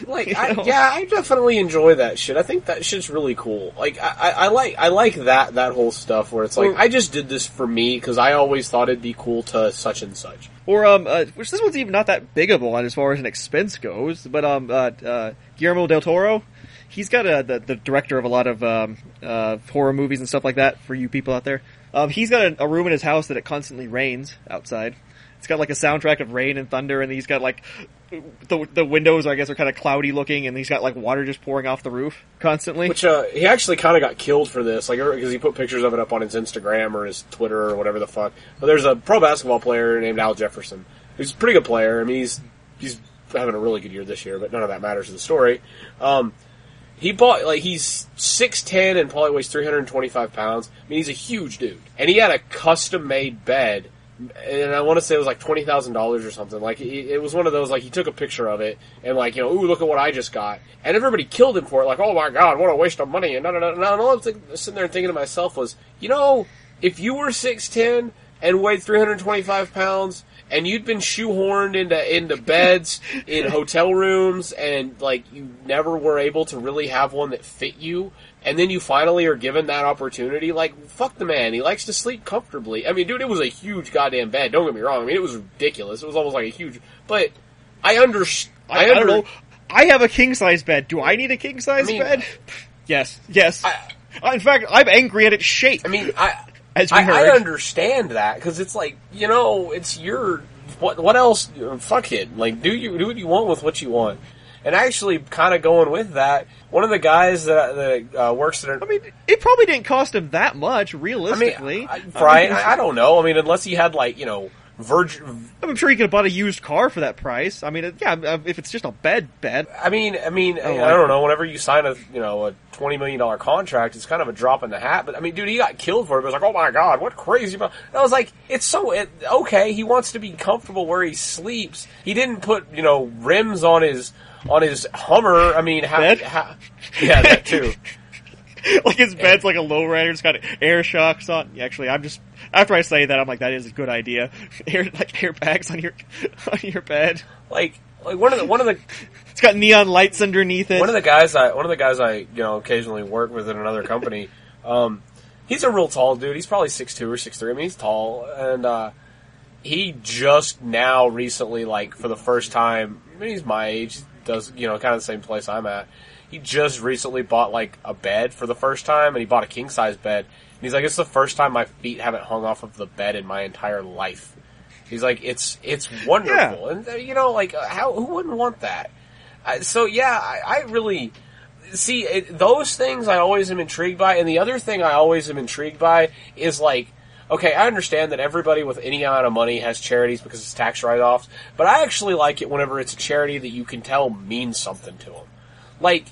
Like, I, yeah, I definitely enjoy that shit. I think that shit's really cool. Like, I, I, I like, I like that that whole stuff where it's like, Well- I just did this for me because I always thought it'd be cool to such and such. Or, um, uh, which this one's even not that big of a one as far as an expense goes, but, um, uh, uh, Guillermo del Toro, he's got a, the, the director of a lot of, um, uh, horror movies and stuff like that for you people out there. Um, he's got a, a room in his house that it constantly rains outside. It's got like a soundtrack of rain and thunder, and he's got like the the windows, I guess, are kind of cloudy looking, and he's got like water just pouring off the roof constantly. Which uh, he actually kind of got killed for this, like because he put pictures of it up on his Instagram or his Twitter or whatever the fuck. But there's a pro basketball player named Al Jefferson, who's a pretty good player. I mean, he's he's having a really good year this year, but none of that matters to the story. Um, he bought like he's six ten and probably weighs three hundred and twenty five pounds. I mean, he's a huge dude, and he had a custom made bed. And I want to say it was like twenty thousand dollars or something. Like it, it was one of those. Like he took a picture of it and like you know, ooh, look at what I just got. And everybody killed him for it. Like, oh my god, what a waste of money. And no, no, no. And all I'm think, sitting there and thinking to myself was, you know, if you were six ten and weighed three hundred twenty five pounds, and you'd been shoehorned into into beds in hotel rooms, and like you never were able to really have one that fit you, and then you finally are given that opportunity, like fuck the man, he likes to sleep comfortably. I mean, dude, it was a huge goddamn bed. Don't get me wrong. I mean, it was ridiculous. It was almost like a huge, but I understand. I, I don't know. I have a king size bed. Do I need a king size I mean- bed? Yes, yes. I- Uh, in fact, I'm angry at its shape. I mean, I As we I, I understand that because it's like you know, it's your what what else? Fuck it. Like, do you do what you want with what you want? And actually, kind of going with that, one of the guys that that uh, works at. I mean, it probably didn't cost him that much, I mean, realistically. I, Brian, I, I don't know. I mean, unless he had like you know, Virgin. I'm sure he could have bought a used car for that price. I mean, yeah, uh, if it's just a bed, bed. I mean, I mean, I, like don't know. Whenever you sign a you know a twenty million dollar contract, it's kind of a drop in the hat. But I mean, dude, he got killed for it. It was like, oh my god, what crazy! About-? And I was like, it's so it, okay. He wants to be comfortable where he sleeps. He didn't put you know rims on his on his Hummer. I mean, how, how yeah, that too. like his bed's like a lowrider. It's got air shocks on. Actually, I'm just after I say that, I'm like, that is a good idea. Air like airbags on your on your bed. Like like one of the one of the It's got neon lights underneath it. one of the guys I one of the guys I you know occasionally work with in another company. Um, he's a real tall dude. He's probably six two or six three. I mean, he's tall, and uh, he just now recently, like for the first time, I mean, he's my age. Does you know kind of the same place I'm at. He just recently bought like a bed for the first time, and he bought a king size bed. He's like, it's the first time my feet haven't hung off of the bed in my entire life. He's like, it's it's wonderful, and uh, you know, like uh, how who wouldn't want that? I, so yeah, I, I really see it, those things I always am intrigued by, and the other thing I always am intrigued by is like, okay, I understand that everybody with any amount of money has charities because it's tax write-offs, but I actually like it whenever it's a charity that you can tell means something to them. Like,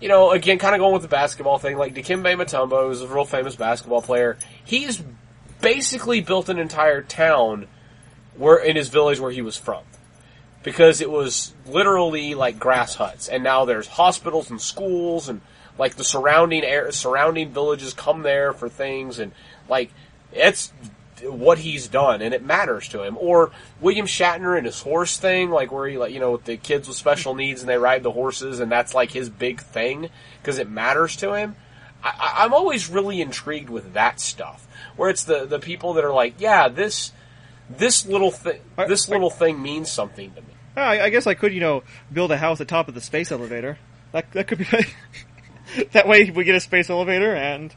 you know, again, kind of going with the basketball thing, like Dikembe Mutombo, who's a real famous basketball player, he's basically built an entire town where in his village where he was from. Because it was literally like grass huts, and now there's hospitals and schools, and like the surrounding air, surrounding villages come there for things, and like it's what he's done, and it matters to him. Or William Shatner and his horse thing, like where he like you know with the kids with special needs and they ride the horses, and that's like his big thing because it matters to him. I, I'm always really intrigued with that stuff, where it's the the people that are like, yeah, this this little thing, this little thing means something to me. I, I guess I could, you know, build a house atop of the space elevator. That that could be. that way, we get a space elevator, and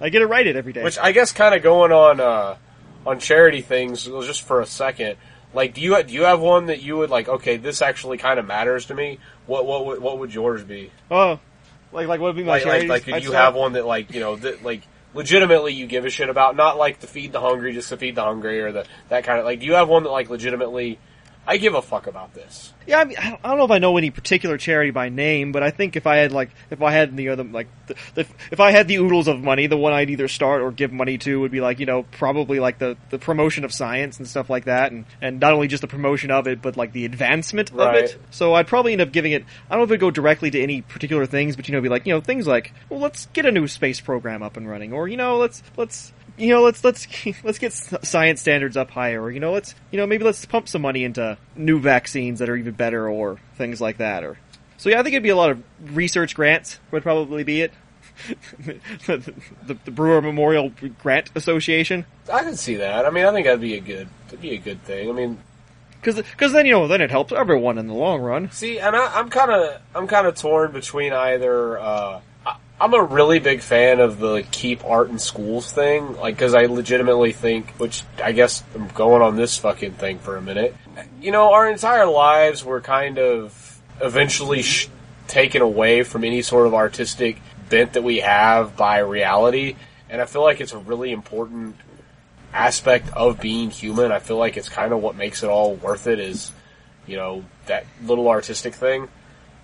I get to ride it every day. Which I guess kind of going on uh, on charity things just for a second. Like, do you do you have one that you would like? Okay, this actually kind of matters to me. What what would what would yours be? oh, like like what would be my Like like, charities like could you start? have one that like you know that like legitimately you give a shit about? Not like to feed the hungry just to feed the hungry or the that kind of like. Do you have one that like legitimately? I give a fuck about this. Yeah, I mean, I don't, know if I know any particular charity by name, but I think if I had like, if I had the other like, the, the, if I had the oodles of money, the one I'd either start or give money to would be like, you know, probably like the the promotion of science and stuff like that, and and not only just the promotion of it, but like the advancement Right. of it. So I'd probably end up giving it. I don't know if it'd go directly to any particular things, but you know, be like, you know, things like, well, let's get a new space program up and running, or you know, let's let's you know, let's let's let's get science standards up higher, or you know, let's you know maybe let's pump some money into new vaccines that are even better, or things like that. Or so yeah, I think it'd be a lot of research grants would probably be it. the, the, the Brewer Memorial Grant Association, I can see that. I mean, I think that'd be a good that'd be a good thing. I mean, because then you know then it helps everyone in the long run. See, and I, I'm kind of I'm kind of torn between either. Uh, I'm a really big fan of the keep art in schools thing, like because I legitimately think, which I guess I'm going on this fucking thing for a minute. You know, our entire lives were kind of eventually sh- taken away from any sort of artistic bent that we have by reality, and I feel like it's a really important aspect of being human. I feel like it's kind of what makes it all worth it is, you know, that little artistic thing.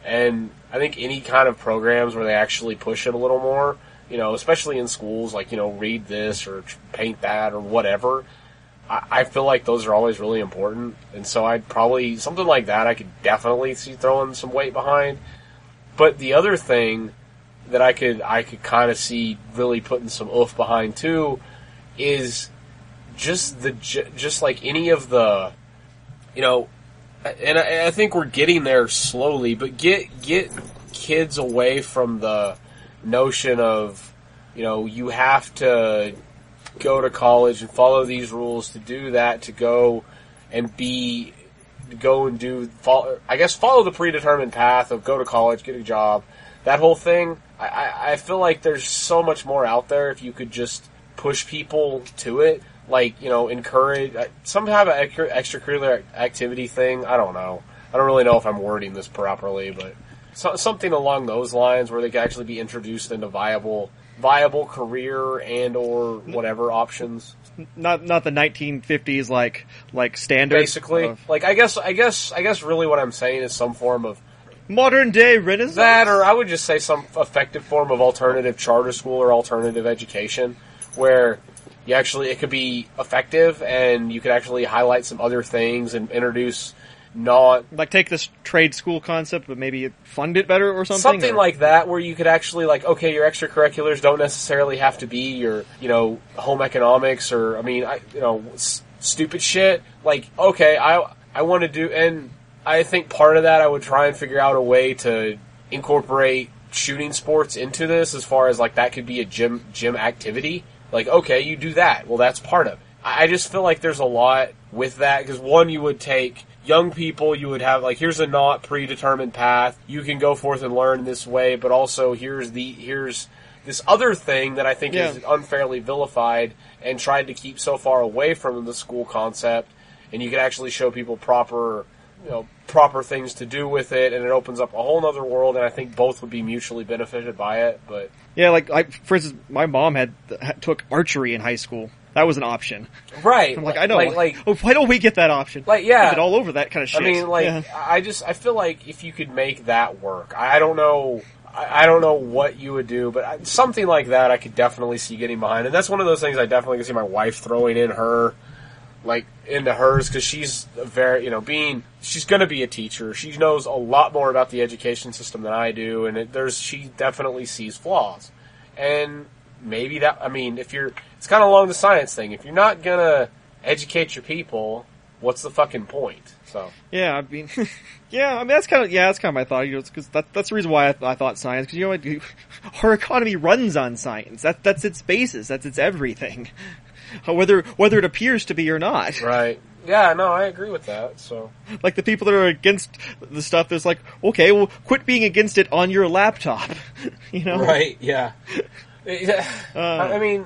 And I think any kind of programs where they actually push it a little more, you know, especially in schools, like, you know, read this or paint that or whatever, I, I feel like those are always really important. And so I'd probably, something like that, I could definitely see throwing some weight behind. But the other thing that I could, I could kind of see really putting some oof behind too is just the just like any of the you know and I, I think we're getting there slowly but get get kids away from the notion of you know you have to go to college and follow these rules to do that to go and be go and do follow, I guess follow the predetermined path of go to college get a job that whole thing. I, I, I feel like there's so much more out there if you could just push people to it like you know encourage some type of extracurricular activity thing i don't know i don't really know if i'm wording this properly but so, something along those lines where they could actually be introduced into viable viable career and or whatever options Not not the 1950s like like standard. basically of like i guess i guess i guess really what i'm saying is some form of modern day Renaissance. that or i would just say some effective form of alternative charter school or alternative education where you actually it could be effective and you could actually highlight some other things and introduce not like take this trade school concept, but maybe fund it better or something. something or- like that where you could actually like okay your extracurriculars don't necessarily have to be your you know home economics or i mean i you know s- stupid shit like okay i i want to do and i think part of that i would try and figure out a way to incorporate shooting sports into this as far as like that could be a gym gym activity like okay you do that. Well that's part of it. I just feel like there's a lot with that because one you would take young people you would have like here's a not predetermined path. You can go forth and learn this way but also here's the here's this other thing that i think Yeah. is unfairly vilified and tried to keep so far away from the school concept. And you could actually show people proper you know proper things to do with it, and it opens up a whole other world. And I think both would be mutually benefited by it. But Yeah, like I, for instance, my mom had, took archery in high school. That was an option. right, I'm like, I know. like, like oh, why don't we get that option? Like, yeah. Get all over that kind of shit. I mean, like, Yeah. I just, I feel like if you could make that work, I don't know, I I don't know what you would do, but something like that, I could definitely see getting behind. And that's one of those things I definitely can see my wife throwing in her, like, into hers, because she's a very, you know, being, she's going to be a teacher. She knows a lot more about the education system than I do, and it, there's, she definitely sees flaws. And maybe that, I mean, if you're, it's kind of along the science thing. If you're not going to educate your people, what's the fucking point? So. Yeah, I mean, yeah, I mean that's kind of yeah, that's kind of my thought. You know, because that, that's the reason why I, I thought science. Because you know what, our economy runs on science. That that's its basis. That's its everything. Whether whether it appears to be or not. Right. Yeah, no, I agree with that. So Like the people that are against the stuff is like, okay, well, quit being against it on your laptop. you know, Yeah. Yeah. Uh, I mean,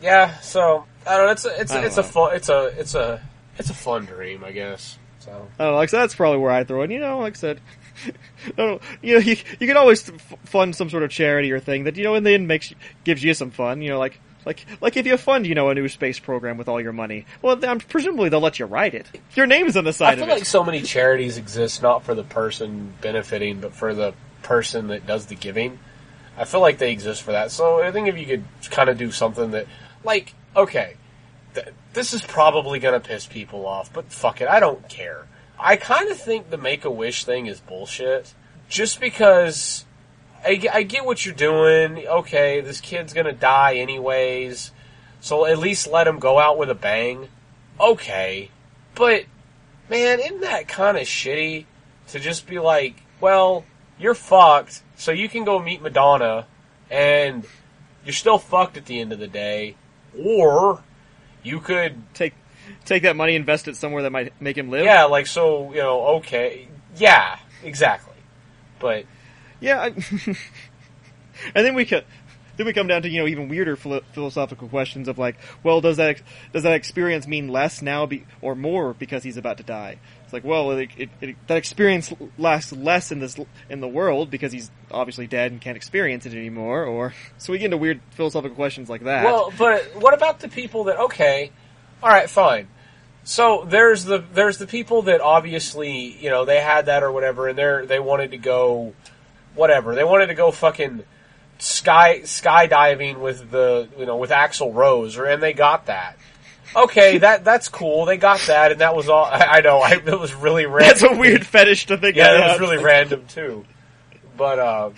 yeah. So I don't know. It's a, it's a, it's a fun it's a it's a it's a fun dream, I guess. So I don't know, like so that's probably where I throw it. You know, like I said, don't you know, you, you can always f- fund some sort of charity or thing that you know in the end makes gives you some fun. You know, like like like if you fund you know a new space program with all your money, well, then um, presumably they'll let you write it. Your name's on the side feel of it. I feel like so many charities exist not for the person benefiting, but for the person that does the giving. I feel like they exist for that. So I think if you could kind of do something that, like, okay, th- this is probably going to piss people off, but fuck it, I don't care. I kind of think the Make a Wish thing is bullshit, just because I, I get what you're doing. Okay, this kid's going to die anyways, so at least let him go out with a bang. Okay, but man, isn't that kind of shitty to just be like, well, you're fucked, so you can go meet Madonna, and you're still fucked at the end of the day, or you could, take take that money, invest it somewhere that might make him live. yeah, like so, you know, okay, yeah, exactly, but Yeah, I, and then we could, then we come down to you know even weirder philo- philosophical questions of like, well, does that does that experience mean less now be, or more because he's about to die? It's like, well, it, it, it, that experience lasts less in this in the world because he's obviously dead and can't experience it anymore. Or so we get into weird philosophical questions like that. Well, but what about the people that okay, all right, fine. So there's the there's the people that obviously you know they had that or whatever, and they they wanted to go whatever they wanted to go fucking sky skydiving with the you know with Axl Rose, or and they got that. Okay, that that's cool. They got that, and that was all. I, I know. I, it was really random. that's a weird fetish to think. Yeah, that was really random too. But uh,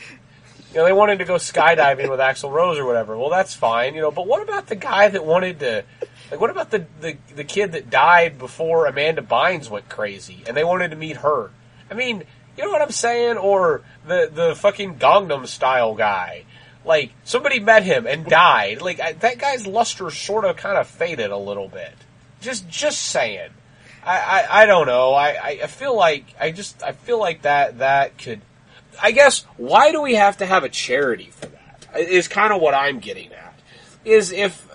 you know, they wanted to go skydiving with Axl Rose or whatever. Well, that's fine, you know. But what about the guy that wanted to? Like, what about the the, the kid that died before Amanda Bynes went crazy, and they wanted to meet her? I mean, you know what I'm saying? Or the the fucking Gangnam Style guy. Like somebody met him and died. Like I, that guy's luster sort of kind of faded a little bit. Just just saying. I, I, I don't know. I, I- feel like I just I feel like that that could. I guess why do we have to have a charity for that? Is kind of what I'm getting at. Is if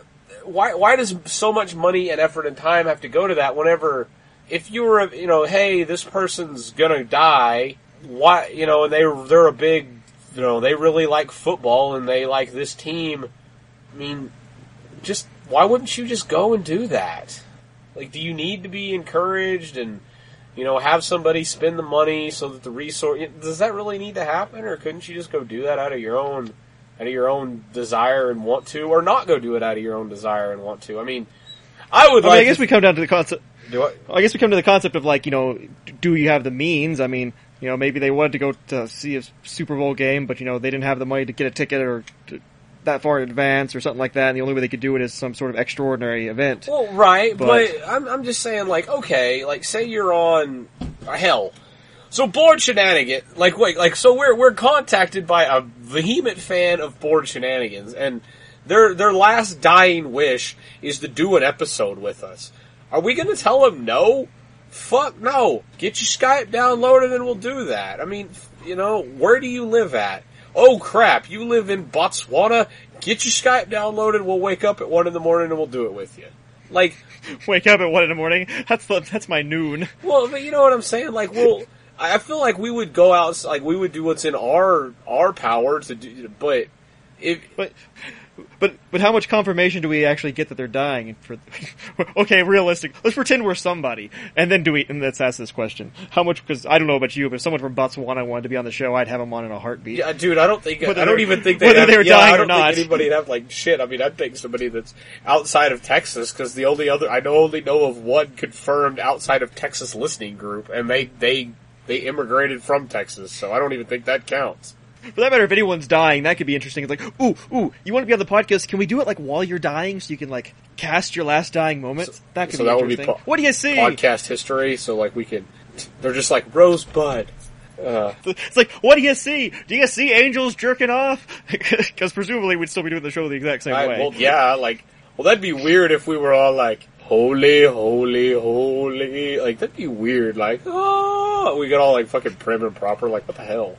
why why does so much money and effort and time have to go to that whenever if you were you know hey this person's gonna die why you know and they they're a big you know they really like football and they like this team I mean just why wouldn't you just go and do that like do you need to be encouraged and you know have somebody spend the money so that the resource does that really need to happen or couldn't you just go do that out of your own out of your own desire and want to or not go do it out of your own desire and want to I mean I would I, mean, like I guess we come down to the concept. Do it I guess we come to the concept of like, you know, do you have the means? I mean, you know, maybe they wanted to go to see a Super Bowl game, but you know, they didn't have the money to get a ticket or to, that far in advance or something like that. And the only way they could do it is some sort of extraordinary event. Well, right, but, But- I'm, I'm just saying, like, okay, like, say you're on uh, hell. So bored shenanigan, like, wait, like, so we're we're contacted by a vehement fan of bored shenanigans, and their their last dying wish is to do an episode with us. Are we going to tell him no? Fuck no! Get your Skype downloaded, and we'll do that. I mean, you know, where do you live at? Oh crap! You live in Botswana. Get your Skype downloaded. We'll wake up at one in the morning, and we'll do it with you. Like, Wake up at one in the morning. That's the, that's my noon. well, but you know what I'm saying? Like, well, I I feel like we would go out, like we would do what's in our our power to do, but if But but but how much confirmation do we actually get that they're dying? For okay, realistic. Let's pretend we're somebody, and then do we? And let's ask this question: How much? Because I don't know about you, but if someone from Botswana wanted to be on the show, I'd have them on in a heartbeat. Yeah, dude, I don't think Whether I don't even think they whether have, they're yeah, dying I or not. anybody'd have like shit. I mean, I'd think somebody that's outside of Texas because the only other I know only know of one confirmed outside of Texas listening group, and they they they immigrated from Texas, so I don't even think that counts. For that matter, if anyone's dying, that could be interesting. It's like, ooh, ooh, you want to be on the podcast? Can we do it like while you're dying, so you can like cast your last dying moments? that could so be that would be interesting. po- what do you see? Podcast history, so like we can. They're just like Rosebud. Uh, It's like, what do you see? Do you see angels jerking off? Because presumably we'd still be doing the show the exact same I, way. well, yeah, like, well, that'd be weird if we were all like, holy, holy, holy. Like, that'd be weird. Like, oh, we got all like fucking prim and proper. Like, what the hell?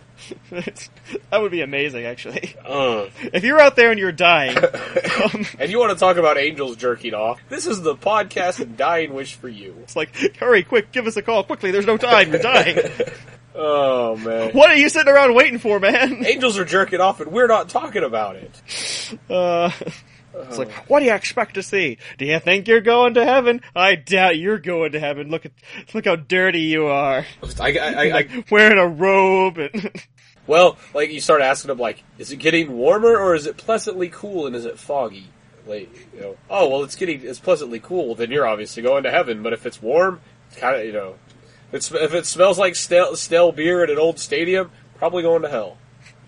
that would be amazing, actually. Uh. If you're out there and you're dying, um, And you want to talk about angels jerking off? This is the podcast and dying wish for you. it's like, hurry, quick, give us a call quickly. There's no time. You're dying. Oh man. what are you sitting around waiting for, man? Angels are jerking off and we're not talking about it. Uh, it's like, what do you expect to see? Do you think you're going to heaven? I doubt you're going to heaven. Look at, look how dirty you are. I, I, I, I, Wearing a robe and. well, like you start asking them, like, is it getting warmer or is it pleasantly cool and is it foggy? Like, you know, oh well, it's getting it's pleasantly cool. Then you're obviously going to heaven. But if it's warm, it's kind of you know, if, it's, if it smells like stale, stale beer at an old stadium, probably going to hell.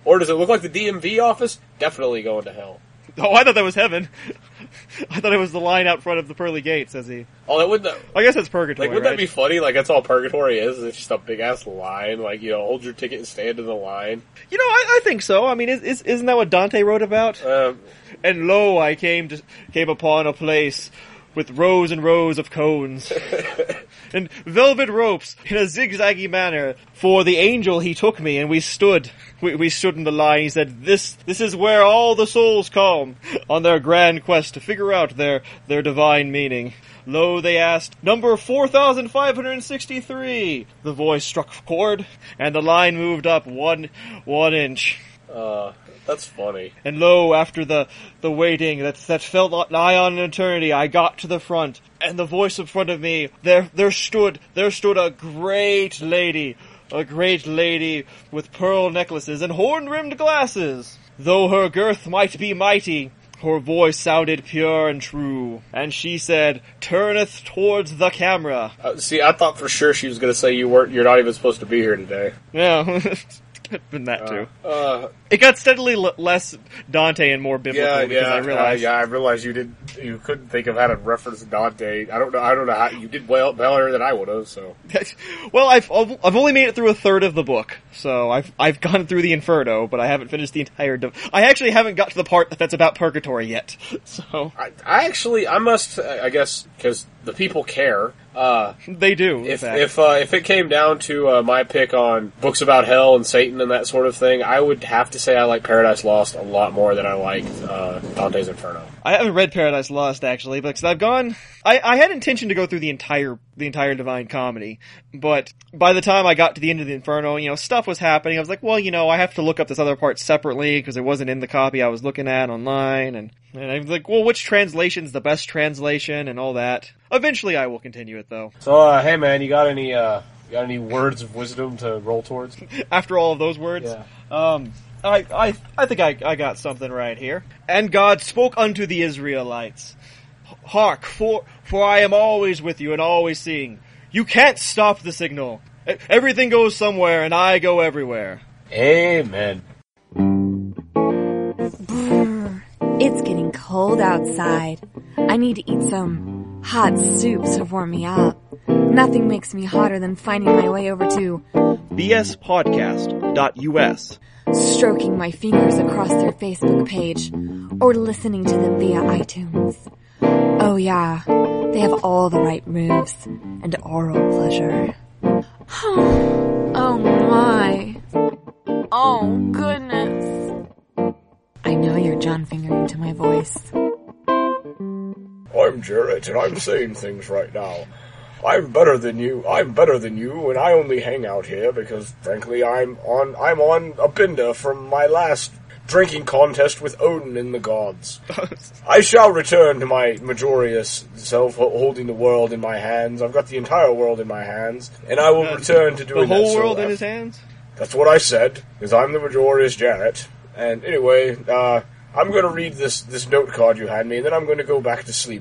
Or does it look like the DMV office? Definitely going to hell. Oh, I thought that was heaven. I thought it was the line out front of the pearly gates, as he. Oh, that wouldn't. I guess it's purgatory. Like, wouldn't right? that be funny? Like, that's all purgatory is. It's just a big ass line. Like, you know, hold your ticket and stand in the line. You know, I, I think so. I mean, is, is, isn't that what Dante wrote about? Um, And lo, I came to came upon a place with rows and rows of cones and velvet ropes in a zigzaggy manner. For the angel he took me, and we stood. We, we stood in the line. He said, "This this is where all the souls come on their grand quest to figure out their their divine meaning." Lo, they asked, number 4,563. The voice struck chord, and the line moved up one, one inch. Uh, that's funny. And lo, after the, the waiting that, that felt nigh on an eternity, I got to the front, and the voice in front of me, there, there stood, there stood a great lady, a great lady with pearl necklaces and horn-rimmed glasses. Though her girth might be mighty, her voice sounded pure and true, and she said, turneth towards the camera. Uh, see, I thought for sure she was going to say you weren't. You're not even supposed to be here today. Yeah, been that too. Uh, It got steadily l- less Dante and more biblical yeah, because yeah, I realized. uh, yeah. I realized you did. You couldn't think of how to reference Dante. I don't know. I don't know how you did well better than I would have. So well, I've I've only made it through a third of the book, so I've I've gone through the Inferno, but I haven't finished the entire. Div- I actually haven't got to the part that's about purgatory yet. So I, I actually, I must, I guess, because the people care. Uh, they do. if if uh, if it came down to uh, my pick on books about hell and Satan and that sort of thing, I would have to say I like Paradise Lost a lot more than I liked uh, Dante's Inferno. I haven't read Paradise Lost actually, because I've gone. I, I had intention to go through the entire the entire Divine Comedy, but by the time I got to the end of the Inferno, you know, stuff was happening. I was like, well, you know, I have to look up this other part separately because it wasn't in the copy I was looking at online, and and I was like, well, which translation's the best translation and all that. Eventually, I will continue it though. So, uh, hey man, you got any uh, you got any words of wisdom to roll towards? After all of those words, um, I I I think I I got something right here. And God spoke unto the Israelites. Hark, for for I am always with you and always seeing. You can't stop the signal. Everything goes somewhere, and I go everywhere. Amen. Brr. It's getting cold outside. I need to eat some hot soup to warm me up. Nothing makes me hotter than finding my way over to bspodcast.us. stroking my fingers across their Facebook page or listening to them via iTunes. Oh yeah, they have all the right moves and oral pleasure. oh my. Oh goodness. I know you're John fingering to my voice. I'm Jarrett, and I'm saying things right now. I'm better than you. I'm better than you, and I only hang out here because, frankly, I'm on. I'm on a bender from my last drinking contest with Odin and the gods. I shall return to my majorious self, holding the world in my hands. I've got the entire world in my hands, and I will return to the doing whole that so world in his hands. that's what I said, because I'm the majorious Janet. And anyway, uh, I'm going to read this, this note card you had me, and then I'm going to go back to sleep.